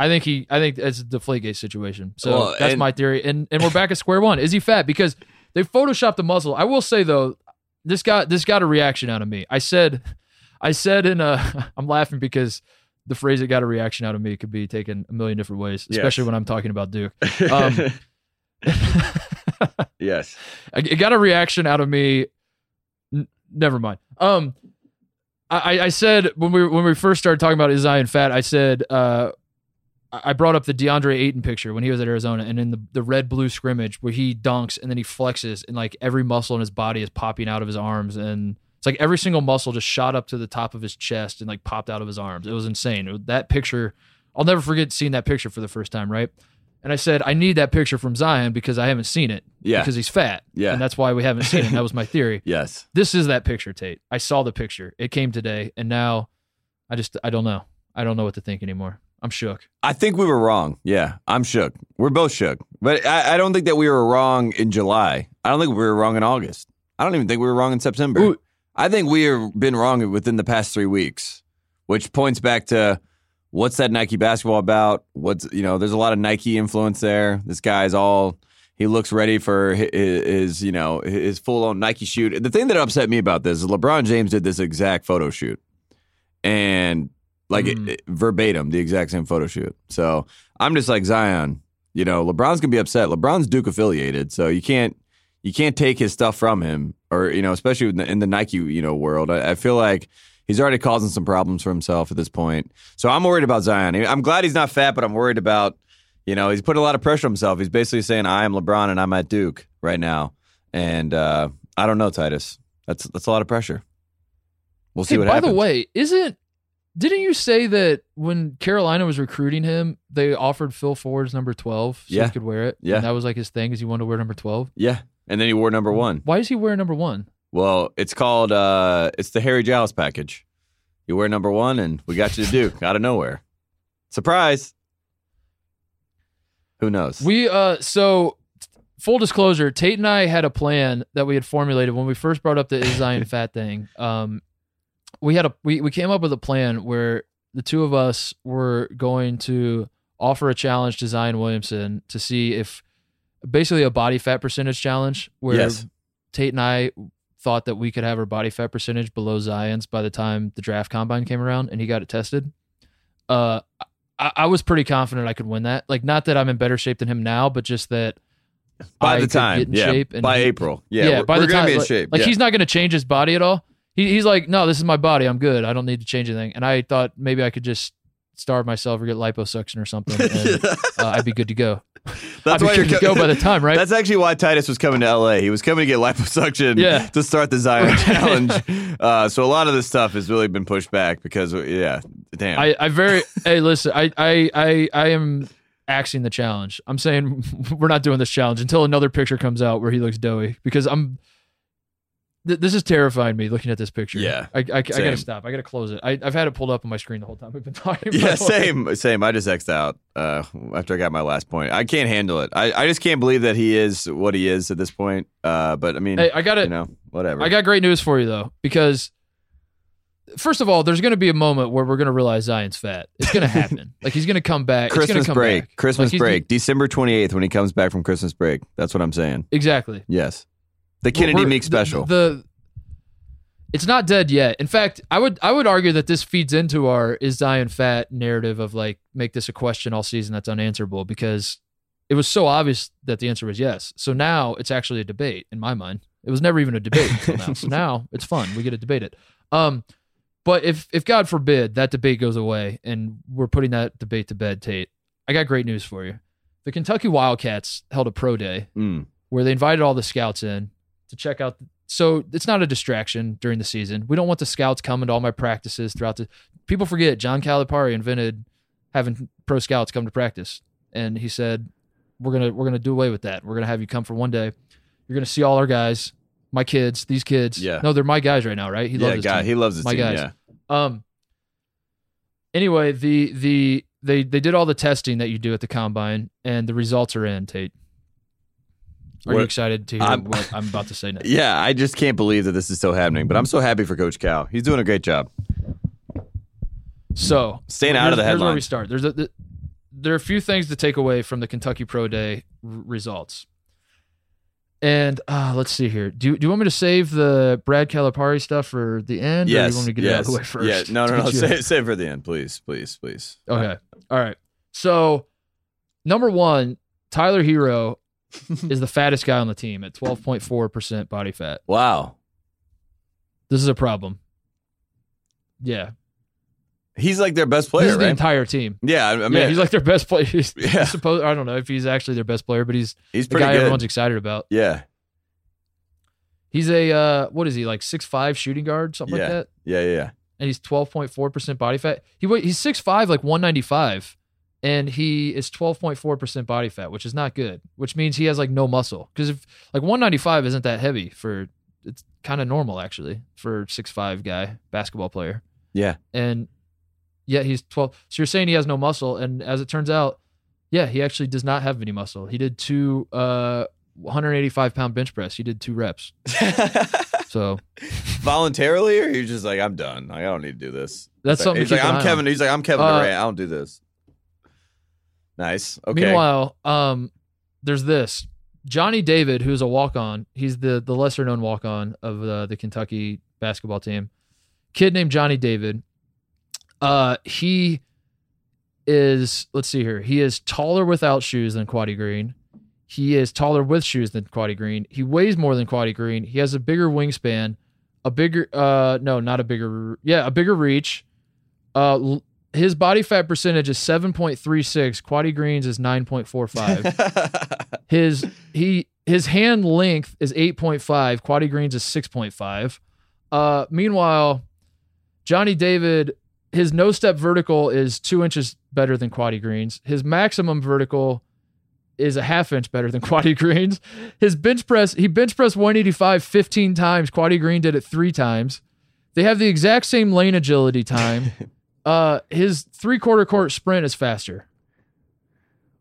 I think he, I think it's a Deflategate situation. So Well, that's and- my theory. And and we're back at square one. Is he fat? Because they photoshopped the muzzle. I will say though, this got this got a reaction out of me. I said, I said in a, I'm laughing because the phrase that got a reaction out of me" could be taken a million different ways, Yes. especially when I'm talking about Duke. Um, yes. It got a reaction out of me. N- never mind. Um, I, I said when we when we first started talking about is Zion fat, I said uh, I I brought up the DeAndre Ayton picture when he was at Arizona, and in the the red blue scrimmage where he dunks and then he flexes, and like every muscle in his body is popping out of his arms, and it's like every single muscle just shot up to the top of his chest and like popped out of his arms. It was insane. It was- that picture, I'll never forget seeing that picture for the first time. Right. And I said, I need that picture from Zion because I haven't seen it. Yeah. Because he's fat. Yeah. And that's why we haven't seen it. That was my theory. Yes. This is that picture, Tate. I saw the picture. It came today. And now I just, I don't know. I don't know what to think anymore. I'm shook. I think we were wrong. Yeah, I'm shook. We're both shook. But I, I don't think that we were wrong in July. I don't think we were wrong in August. I don't even think we were wrong in September. Ooh. I think we have been wrong within the past three weeks, which points back to what's that Nike basketball about? What's, you know, there's a lot of Nike influence there. This guy's all, He looks ready for his, his you know, his full on Nike shoot. The thing that upset me about this is LeBron James did this exact photo shoot, and like Mm. it- verbatim, the exact same photo shoot. So I'm just like Zion. You know, LeBron's gonna be upset. LeBron's Duke affiliated, so you can't you can't take his stuff from him, or you know, especially in the, in the Nike you know world. I, I feel like he's already causing some problems for himself at this point. So I'm worried about Zion. I'm glad he's not fat, but I'm worried about you know he's putting a lot of pressure on himself. He's basically saying I am LeBron and I'm at Duke right now, and uh, I don't know Titus. That's that's a lot of pressure. We'll see Hey, what by happens. By the way, isn't didn't you say that when Carolina was recruiting him, they offered Phil Ford's number twelve so Yeah. he could wear it? Yeah. And that was like his thing, is he wanted to wear number twelve. yeah, and then he wore number one. Why is he wearing number one? Well, it's called uh it's the Harry Giles package. You wear number one and we got you to Duke out of nowhere. Surprise. Who knows? We uh so full disclosure, Tate and I had a plan that we had formulated when we first brought up the is Zion fat thing. Um we had a we, we came up with a plan where the two of us were going to offer a challenge to Zion Williamson to see if basically a body fat percentage challenge where yes. Tate and I thought that we could have our body fat percentage below Zion's by the time the draft combine came around and he got it tested. Uh, I, I was pretty confident I could win that. Like, not that I'm in better shape than him now, but just that By I the time. yeah. by he- April. Yeah. we're, by the time, like, shape. like yeah. he's not going to change his body at all. He, he's like, no, this is my body. I'm good. I don't need to change anything. And I thought maybe I could just starve myself or get liposuction or something, and uh, I'd be good to go. That's I'd why you're co- go by the time, right? That's actually why Titus was coming to LA. He was coming to get liposuction Yeah. to start the Zion challenge. Uh, so a lot of this stuff has really been pushed back because yeah, damn. I, I very hey listen I, I I I am axing the challenge. I'm saying we're not doing this challenge until another picture comes out where he looks doughy because I'm. Th- this is terrifying me looking at this picture. Yeah, I, I, I gotta stop. I gotta close it. I, I've had it pulled up on my screen the whole time we've been talking. Yeah, same, same. I just xed out uh, after I got my last point. I can't handle it. I, I just can't believe that he is what he is at this point. Uh, but I mean, Hey, I got it. you know, whatever. I got great news for you though because. First of all, there's going to be a moment where we're going to realize Zion's fat. It's going to happen. like he's going to come back. Christmas come break. back. Christmas Like, break. December twenty eighth when he comes back from Christmas break. That's what I'm saying. Exactly. Yes, the Kennedy Meek the- special. The, it's not dead yet. In fact, I would I would argue that this feeds into our is Zion fat narrative of like make this a question all season that's unanswerable because it was so obvious that the answer was yes. So now it's actually a debate in my mind. It was never even a debate until now. So now it's fun. We get to debate it. Um, but if if God forbid that debate goes away and we're putting that debate to bed, Tate, I got great news for you. The Kentucky Wildcats held a pro day Mm. where they invited all the scouts in to check out. So it's not a distraction during the season. We don't want the scouts coming to all my practices throughout the. People forget John Calipari invented having pro scouts come to practice, and he said, "We're gonna we're gonna do away with that. We're gonna have you come for one day. You're gonna see all our guys, my kids, these kids. Yeah. no, they're my guys right now, right? He yeah, loves his guy, team. he loves his My team. guys. Yeah, Um. Anyway, the the they they did all the testing that you do at the combine, and the results are in. Tate, are you excited to hear I'm- what I'm about to say next? yeah. I just can't believe that this is still happening. But I'm so happy for Coach Cal. He's doing a great job. So Staying out of the here's- Here's where we start. There's a, the, there are a few things to take away from the Kentucky Pro Day r- results. And uh, let's see here. Do, do you want me to save the Brad Calipari stuff for the end? Or Yes, do you want me to get yes. it out of the way first? Yeah, no, to no, no. Save, save for the end, please, please, please. Okay. All right. So, number one, Tyler Herro is the fattest guy on the team at 12.4% body fat. Wow, This is a problem. Yeah. he's like their best this player, is the right? entire team. yeah, I mean, yeah, he's like their best player. He's, Yeah. suppose, I don't know if he's actually their best player, but he's he's the pretty guy good. everyone's excited about. yeah, He's a uh, what is he like six five shooting guard something Yeah. like that, yeah, yeah, yeah. and he's twelve point four percent body fat. He he's six five like one ninety five, and he is twelve point four percent body fat, which is not good. Which means he has like no muscle because if like one ninety five isn't that heavy for it's kind of normal actually for six five guy basketball player, Yeah. and yet he's twelve. So you're saying he has no muscle, and as it turns out, yeah, he actually does not have any muscle. He did two uh 185 pound bench press. He did two reps. So Voluntarily, or you're just like, I'm done. Like, I don't need to do this. that's He's something. like, he's like, I'm eye on. Kevin. He's like, I'm Kevin Uh, Durant. I don't do this. Nice. Okay. Meanwhile, um, there's this. Jonny David, who's a walk on, he's the the lesser known walk on of the the Kentucky basketball team. Kid named Jonny David. Uh, he is let's see here. He is taller without shoes than Quaddy Green. He is taller with shoes than Quaddy Green. He weighs more than Quaddy Green. He has a bigger wingspan, a bigger uh no, not a bigger yeah, a bigger reach. Uh his body fat percentage is 7.36. Quaddy Green's is 9.45. his he his hand length is 8.5. Quaddy Green's is 6.5. Uh meanwhile, Jonny David, his no step vertical is two inches better than Quaddy Green's. His maximum vertical is a half inch better than Quaddy Green's. His bench press, he bench pressed 185 15 times. Quaddy Green did it three times. They have the exact same lane agility time. uh, his three quarter court sprint is faster,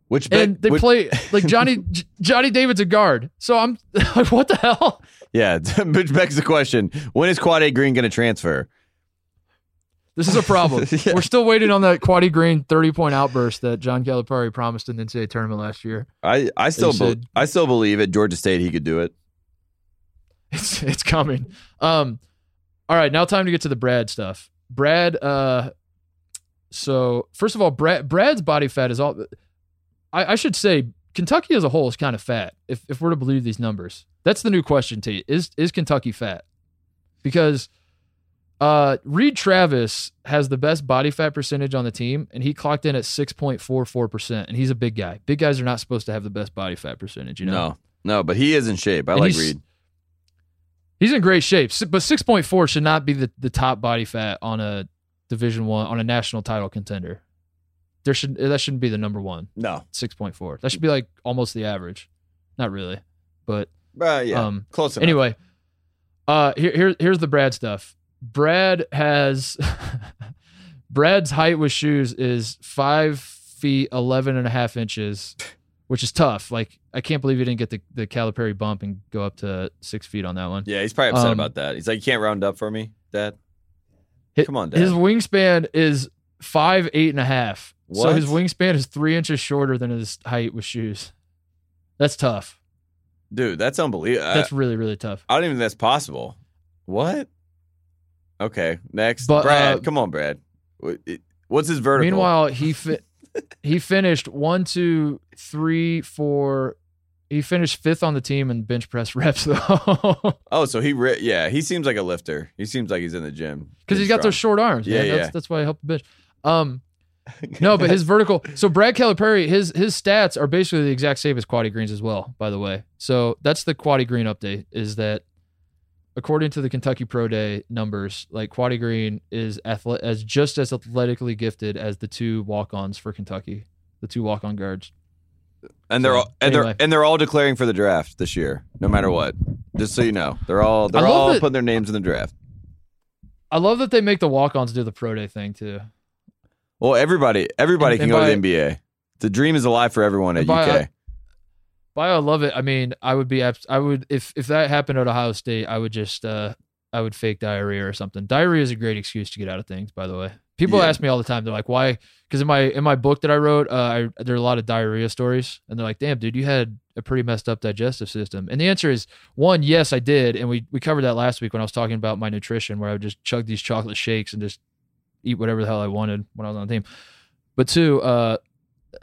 which and they which- play like Johnny J- Jonny David's a guard. So I'm like, what the hell? Yeah, which begs the question: When is Quad A Green going to transfer? This is a problem. Yeah. We're still waiting on that Quaddy Green 30 point outburst that John Calipari promised in the NCAA tournament last year. I, I still be- said- I still believe at Georgia State he could do it. It's it's coming. Um, all right, now time to get to the Brad stuff. Brad, uh, so first of all, Brad Brad's body fat is all. I, I should say Kentucky as a whole is kind of fat. If if we're to believe these numbers, that's the new question. To you. is is Kentucky fat? Because uh, Reid Travis has the best body fat percentage on the team, and he clocked in at six point four four percent, and he's a big guy. Big guys are not supposed to have the best body fat percentage. You know, No, no, but he is in shape. I And like Reid. He's in great shape, but six point four should not be the, the top body fat on a Division One on a national title contender. There should that shouldn't be the number one. No, Six point four. That should be like almost the average. Not really, but uh, yeah, um. close enough. Anyway, uh, here, here here's the Brad stuff. Brad has Brad's height with shoes is five feet eleven and a half inches, which is tough. Like I can't believe he didn't get the the Calipari bump and go up to six feet on that one. yeah, he's probably upset Um, about that. He's like, you can't round up for me, Dad. Come on, Dad. His wingspan is five eight and a half. So What? his wingspan is three inches shorter than his height with shoes. That's tough. Dude, that's unbelievable. That's really really tough. I don't even think that's possible. What? Okay, next, But, Brad. uh, come on, Brad. It- What's his vertical? Meanwhile, he fi- he finished one, two, three, four. He finished fifth on the team in bench press reps though, oh, so he, re- yeah, he seems like a lifter. He seems like he's in the gym because he's got those short arms. Yeah, man. That's, yeah. that's why I helped the bench. Um, no, but his vertical. So Brad Calipari, his his stats are basically the exact same as Quaddy Green's as well. By the way, so that's the Quaddy Green update. Is that according to the Kentucky Pro Day numbers, like Quaddy Green is athle- as just as athletically gifted as the two walk-ons for Kentucky, the two walk-on guards. And they're all and anyway. they're and they're all declaring for the draft this year, no matter what. Just so you know, they're all they're love all that- putting their names in the draft. I love that they make the walk-ons do the pro day thing too. Well, everybody everybody And- can and go to the NBA. The dream is alive for everyone at And by- UK. But I love it. I mean, I would be abs- I would if if that happened at Ohio State, I would just uh I would fake diarrhea or something. Diarrhea is a great excuse to get out of things, by the way. People Yeah. ask me all the time. They're like, "Why?" Because in my in my book that I wrote, uh, I, there are a lot of diarrhea stories, and they're like, "Damn, dude, you had a pretty messed up digestive system." And the answer is one, yes, I did, and we we covered that last week when I was talking about my nutrition, where I would just chug these chocolate shakes and just eat whatever the hell I wanted when I was on the team. But two, uh,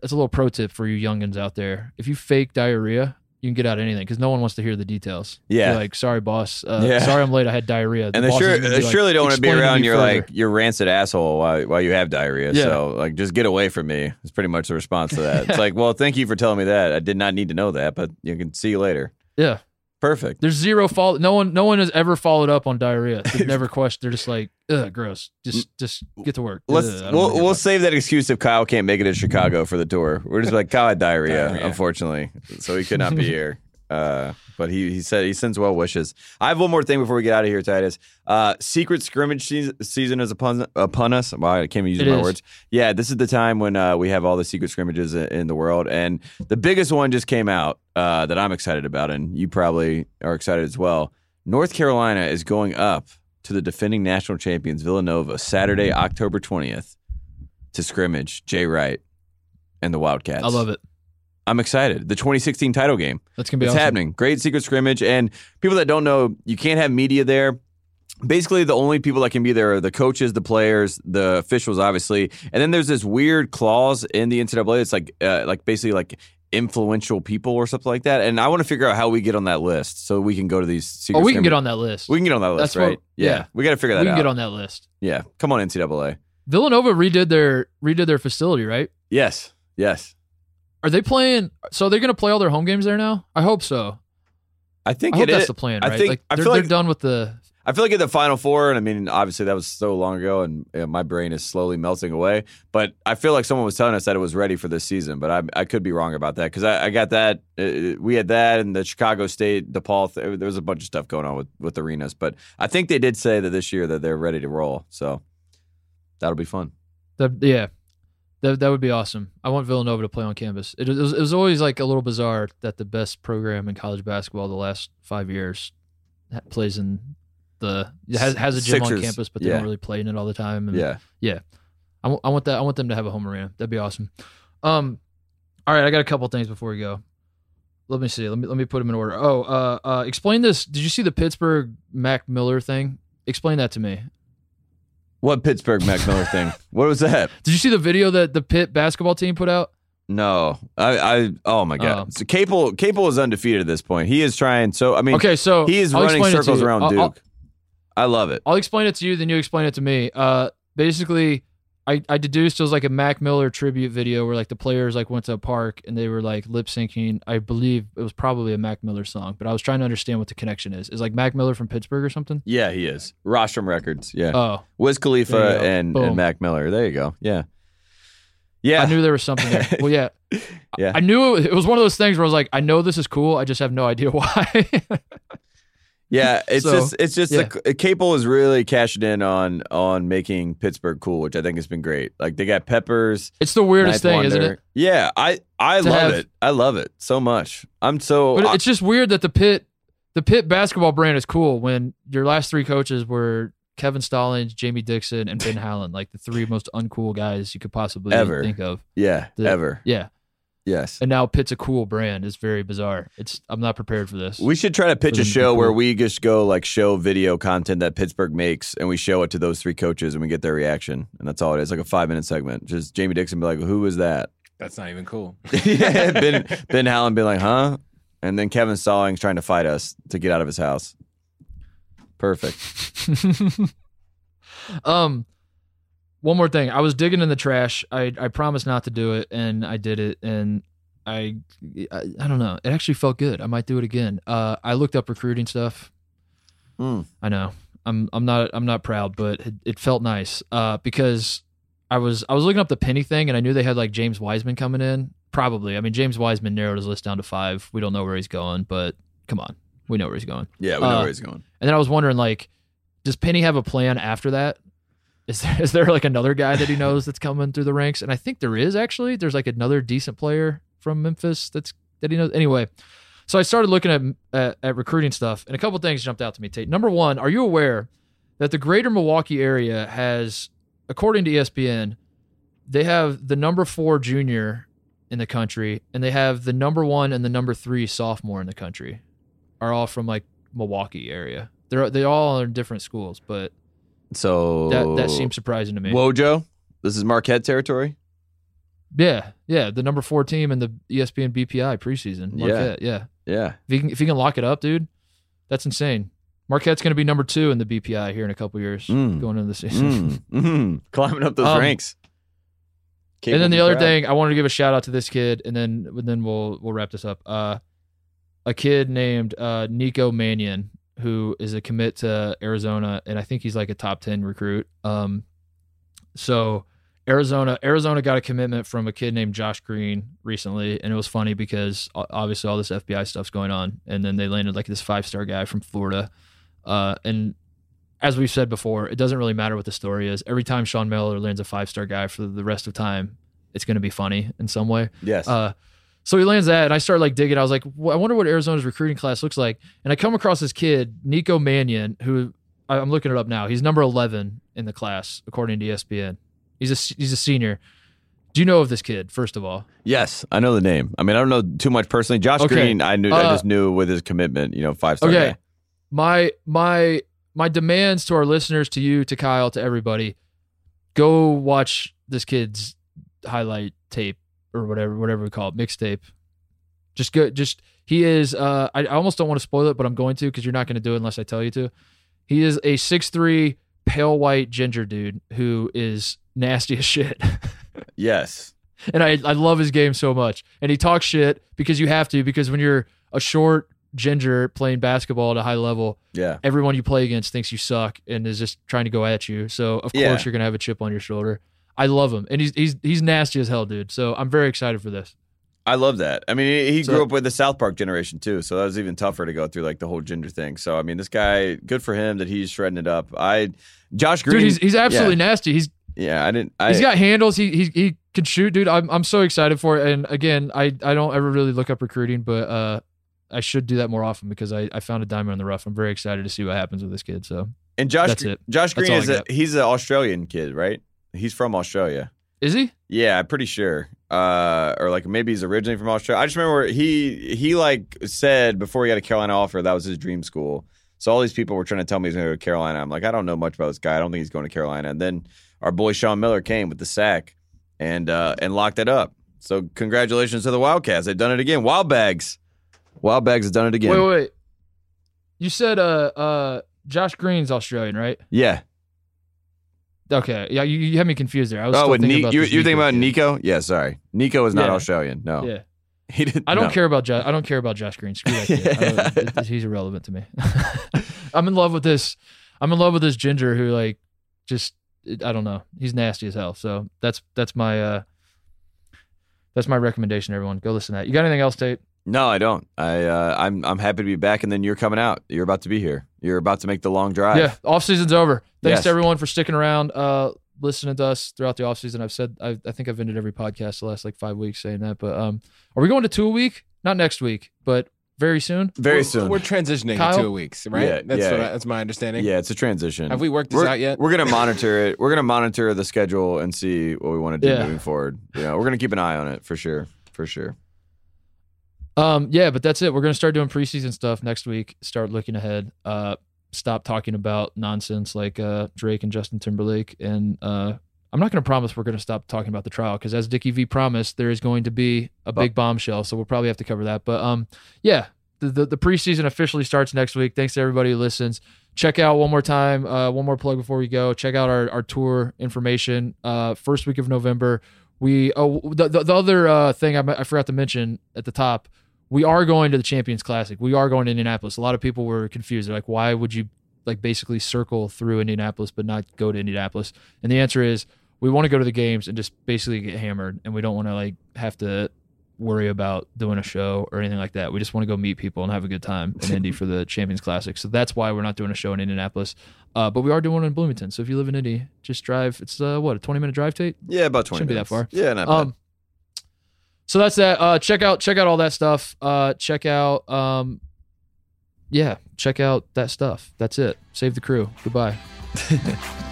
that's a little pro tip for you youngins out there. If you fake diarrhea, you can get out of anything because no one wants to hear the details. Yeah. You're like, sorry, boss. Uh, Yeah. Sorry, I'm late. I had diarrhea. The And they sure they like, surely don't want to be around your further." like your rancid asshole while while you have diarrhea. Yeah. So like just get away from me. It's pretty much the response to that. It's like, well, thank you for telling me that. I did not need to know that, but you can see you later. Yeah. Perfect. There's zero follow. No one, no one has ever followed up on diarrhea. They've never questioned. They're just like, ugh, gross. Just, just get to work. Let's Ugh, we'll we'll save that excuse if Kyle can't make it to Chicago for the tour. We're just like Kyle had Diarrhea. unfortunately, so he could not be here. Uh, but he he said he sends well wishes. I have one more thing before we get out of here, Titus. Uh, secret scrimmage season, season is upon upon us. Wow, I can't even use It my is. words. Yeah, this is the time when uh, we have all the secret scrimmages in the world, and the biggest one just came out uh, that I'm excited about, and you probably are excited as well. North Carolina is going up to the defending national champions Villanova Saturday, October 20th to scrimmage Jay Wright and the Wildcats. I love it. I'm excited. The 2016 title game. That's gonna be It's awesome. happening. Great secret scrimmage. And people that don't know, you can't have media there. Basically, the only people that can be there are the coaches, the players, the officials, obviously. And then there's this weird clause in the NCAA. It's like, uh, like basically like influential people or something like that. And I want to figure out how we get on that list so we can go to these secret Oh, we can get on that list. We can get on that list, That's what- right? yeah. yeah. We got to figure that out. We can out. get on that list. yeah. Come on, NCAA. Villanova redid their redid their facility, right? Yes. Yes. Are they playing? So they're going to play all their home games there now? I hope so. I think I hope that's is. the plan, I think- like I they're, feel they're like- done with the. I feel like in the Final Four, and I mean, obviously that was so long ago, and you know, my brain is slowly melting away. But I feel like someone was telling us that it was ready for this season, but I, I could be wrong about that because I, I got that. Uh, we had that, and the Chicago State, DePaul. Th- there was a bunch of stuff going on with with arenas, but I think they did say that this year that they're ready to roll. So that'll be fun. the yeah, that that would be awesome. I want Villanova to play on campus. It, was, it was always like a little bizarre that the best program in college basketball the last five years plays in the has, has a gym on campus, but they yeah. don't really play in it all the time. And Yeah. I wa- I want that. I want them to have a home arena. That'd be awesome. Um, all right, I got a couple things before we go. Let me see. Let me let me put them in order. Oh, uh, uh, explain this. Did you see the Pittsburgh Mac Miller thing? Explain that to me. What Pittsburgh Mac Miller thing? What was that? Did you see the video that the Pitt basketball team put out? No, I, I. Oh my god. Oh. So Capel, Capel is undefeated at this point. He is trying. So I mean, Okay, so he is I'll running explain it to circles around I'll- Duke. I'll- I love it. I'll explain it to you, then you explain it to me. Uh, basically, I, I deduced it was like a Mac Miller tribute video where like the players like went to a park and they were like lip syncing. I believe it was probably a Mac Miller song, but I was trying to understand what the connection is. Is like Mac Miller from Pittsburgh or something? Yeah, he is. Rostrum Records. Yeah. Oh, Wiz Khalifa There you go. and, and Mac Miller. There you go. Yeah. Yeah. I knew there was something there. Well, yeah, Yeah. I knew it, it was one of those things where I was like, I know this is cool. I just have no idea why. yeah. It's So, just it's just yeah. the Capel is really cashing in on on making Pittsburgh cool, which I think has been great. Like they got Peppers. it's the weirdest thing, isn't it? Yeah, I I To love have- it. I love it so much. I'm so But I- it's just weird that the Pitt the Pitt basketball brand is cool when your last three coaches were Kevin Stallings, Jamie Dixon, and Ben Howland, like the three most uncool guys you could possibly Ever. think of. yeah, the- ever. Yeah, Yes. and now Pitt's a cool brand. It's very bizarre. It's I'm not prepared for this. We should try to pitch a them to show where we just go like show video content that Pittsburgh makes and we show it to those three coaches and we get their reaction. And that's all it is, like a five minute segment. Just Jamie Dixon be like, Who was that? That's not even cool. yeah, Ben Ben Howland be like, huh? And then Kevin Stallings trying to fight us to get out of his house. Perfect. um, one more thing. I was digging in the trash. I I promised not to do it, and I did it, and I I, I don't know. It actually felt good. I might do it again. Uh, I looked up recruiting stuff. Hmm. I know. I'm I'm not I'm not proud, but it, it felt nice. Uh, because I was I was looking up the penny thing, and I knew they had like James Wiseman coming in. Probably. I mean, James Wiseman narrowed his list down to five. We don't know where he's going, but come on, we know where he's going. Yeah, we know Uh, where he's going. And then I was wondering, like, does Penny have a plan after that? Is there is there like another guy that he knows that's coming through the ranks? And I think there is actually. There's like another decent player from Memphis that's that he knows. Anyway, so I started looking at at, at recruiting stuff, and a couple things jumped out to me. Tate, number one, are you aware that the greater Milwaukee area has, according to ESPN, they have the number four junior in the country, and they have the number one and the number three sophomore in the country, are all from like Milwaukee area. They're they all are in different schools, but So that that seems surprising to me. Wojo, this is Marquette territory. Yeah, yeah, the number four team in the ESPN BPI preseason. Yeah. Marquette, yeah. Yeah. If you can if you can lock it up, dude, that's insane. Marquette's going to be number two in the BPI here in a couple years, Mm. going into the season. Mm, mm, climbing up those Um, ranks. and then the other crowd. thing, I wanted to give a shout out to this kid, and then and then we'll we'll wrap this up. Uh, a kid named uh, Nico Mannion, who is a commit to Arizona, and I think he's like a top ten recruit. Um, so Arizona, Arizona got a commitment from a kid named Josh Green recently, and it was funny because obviously all this FBI stuff's going on, and then they landed like this five star guy from Florida, uh, and as we've said before, it doesn't really matter what the story is. Every time Sean Miller lands a five star guy for the rest of time, it's going to be funny in some way. Yes. Uh, so he lands that, and I started like digging. I was like, "Wh- I wonder what Arizona's recruiting class looks like. And I come across this kid, Nico Mannion, who I- I'm looking it up now. He's number 11 in the class according to ESPN. He's a he's a senior. Do you know of this kid? First of all, Yes, I know the name. I mean, I don't know too much personally. Josh Okay. Green, I knew. I Uh, just knew with his commitment. You know, five star. Okay. guy. my my my demands to our listeners, to you, to Kyle, to everybody, go watch this kid's highlight tape or whatever whatever we call it, mixtape. Just go. Just he is. Uh, I, I almost don't want to spoil it, but I'm going to because you're not going to do it unless I tell you to. He is a six three pale white ginger dude who is nasty as shit. Yes. and I, I love his game so much. And he talks shit because you have to, because when you're a short ginger playing basketball at a high level, Yeah. everyone you play against thinks you suck and is just trying to go at you. So of Yeah. course you're gonna have a chip on your shoulder. I love him, and he's he's he's nasty as hell, dude. So I'm very excited for this. I love that. I mean, he, So- grew up with the South Park generation too, so that was even tougher to go through like the whole ginger thing. So I mean, this guy, good for him that he's shredding it up. I, Josh Green, Dude, he's he's absolutely nasty. He's yeah, I didn't. I, he's got handles. He he he can shoot, dude. I'm I'm so excited for it. And again, I I don't ever really look up recruiting, but uh, I should do that more often because I I found a diamond in the rough. I'm very excited to see what happens with this kid. So and Josh, that's it. Josh Green is a, he's an Australian kid, right? He's from Australia. is he? Yeah, I'm pretty sure. Uh, or like maybe he's originally from Australia. I just remember he he like said before he got a Carolina offer that was his dream school. So all these people were trying to tell me he's going to go to Carolina. I'm like, I don't know much about this guy. I don't think he's going to Carolina. And then our boy Sean Miller came with the sack and uh, and locked it up. So congratulations to the Wildcats. They've done it again. Wild Bags, Wild Bags has done it again. Wait, wait, wait. You said uh uh Josh Green's Australian, right? Yeah. Okay, yeah, you, you had me confused there. I was Oh, with thinking Ni- about you this you thinking about kid. Nico? Yeah, sorry. Nico is not Yeah. Australian. No, Yeah, he didn't. I don't no. care about Josh. I don't care about Josh Green. Screw that kid. I don't- it- it- he's irrelevant to me. I'm in love with this. I'm in love with this ginger who like just I don't know. He's nasty as hell. So that's that's my uh that's my recommendation. Everyone, go listen to that. You got anything else, Tate? No, I don't. I uh, I'm I'm happy to be back, and then you're coming out. You're about to be here. You're about to make the long drive. Yeah, off season's over. Thanks Yes. to everyone for sticking around, uh, listening to us throughout the off season. I've said I, I think I've ended every podcast the last like five weeks saying that. But um, are we going to two a week? Not next week, but very soon. very We're- soon. We're transitioning Kyle? in two weeks, right? Yeah, that's yeah. what I, that's my understanding. yeah, it's a transition. Have we worked this we're, out yet? We're gonna monitor it. We're gonna monitor the schedule and see what we want to do Yeah. moving forward. Yeah, we're gonna keep an eye on it for sure. For sure. Um, yeah, but that's it. We're gonna start doing preseason stuff next week. Start looking ahead. Uh, stop talking about nonsense like uh Drake and Justin Timberlake. And uh, I'm not gonna promise we're gonna stop talking about the trial because as Dickie V promised, there is going to be a big bombshell. So we'll probably have to cover that. But um, yeah, the the, the preseason officially starts next week. Thanks to everybody who listens. Check out one more time, uh, one more plug before we go. Check out our, our tour information. Uh, first week of November. We oh the the, the other uh, thing I, I forgot to mention at the top we are going to the Champions Classic. We are going to Indianapolis. A lot of people were confused. They're like, why would you like basically circle through Indianapolis but not go to Indianapolis? And the answer is we want to go to the games and just basically get hammered and we don't want to like have to worry about doing a show or anything like that. We just want to go meet people and have a good time in Indy for the Champions Classic. So that's why we're not doing a show in Indianapolis. Uh, but we are doing one in Bloomington. So if you live in Indy, just drive. It's uh, what a twenty minute drive, Tate. Yeah, about twenty. Shouldn't be that far. Yeah, not bad. So that's that. Uh, check out check out all that stuff. Uh, check out um, yeah, check out that stuff. That's it. Save the crew. Goodbye.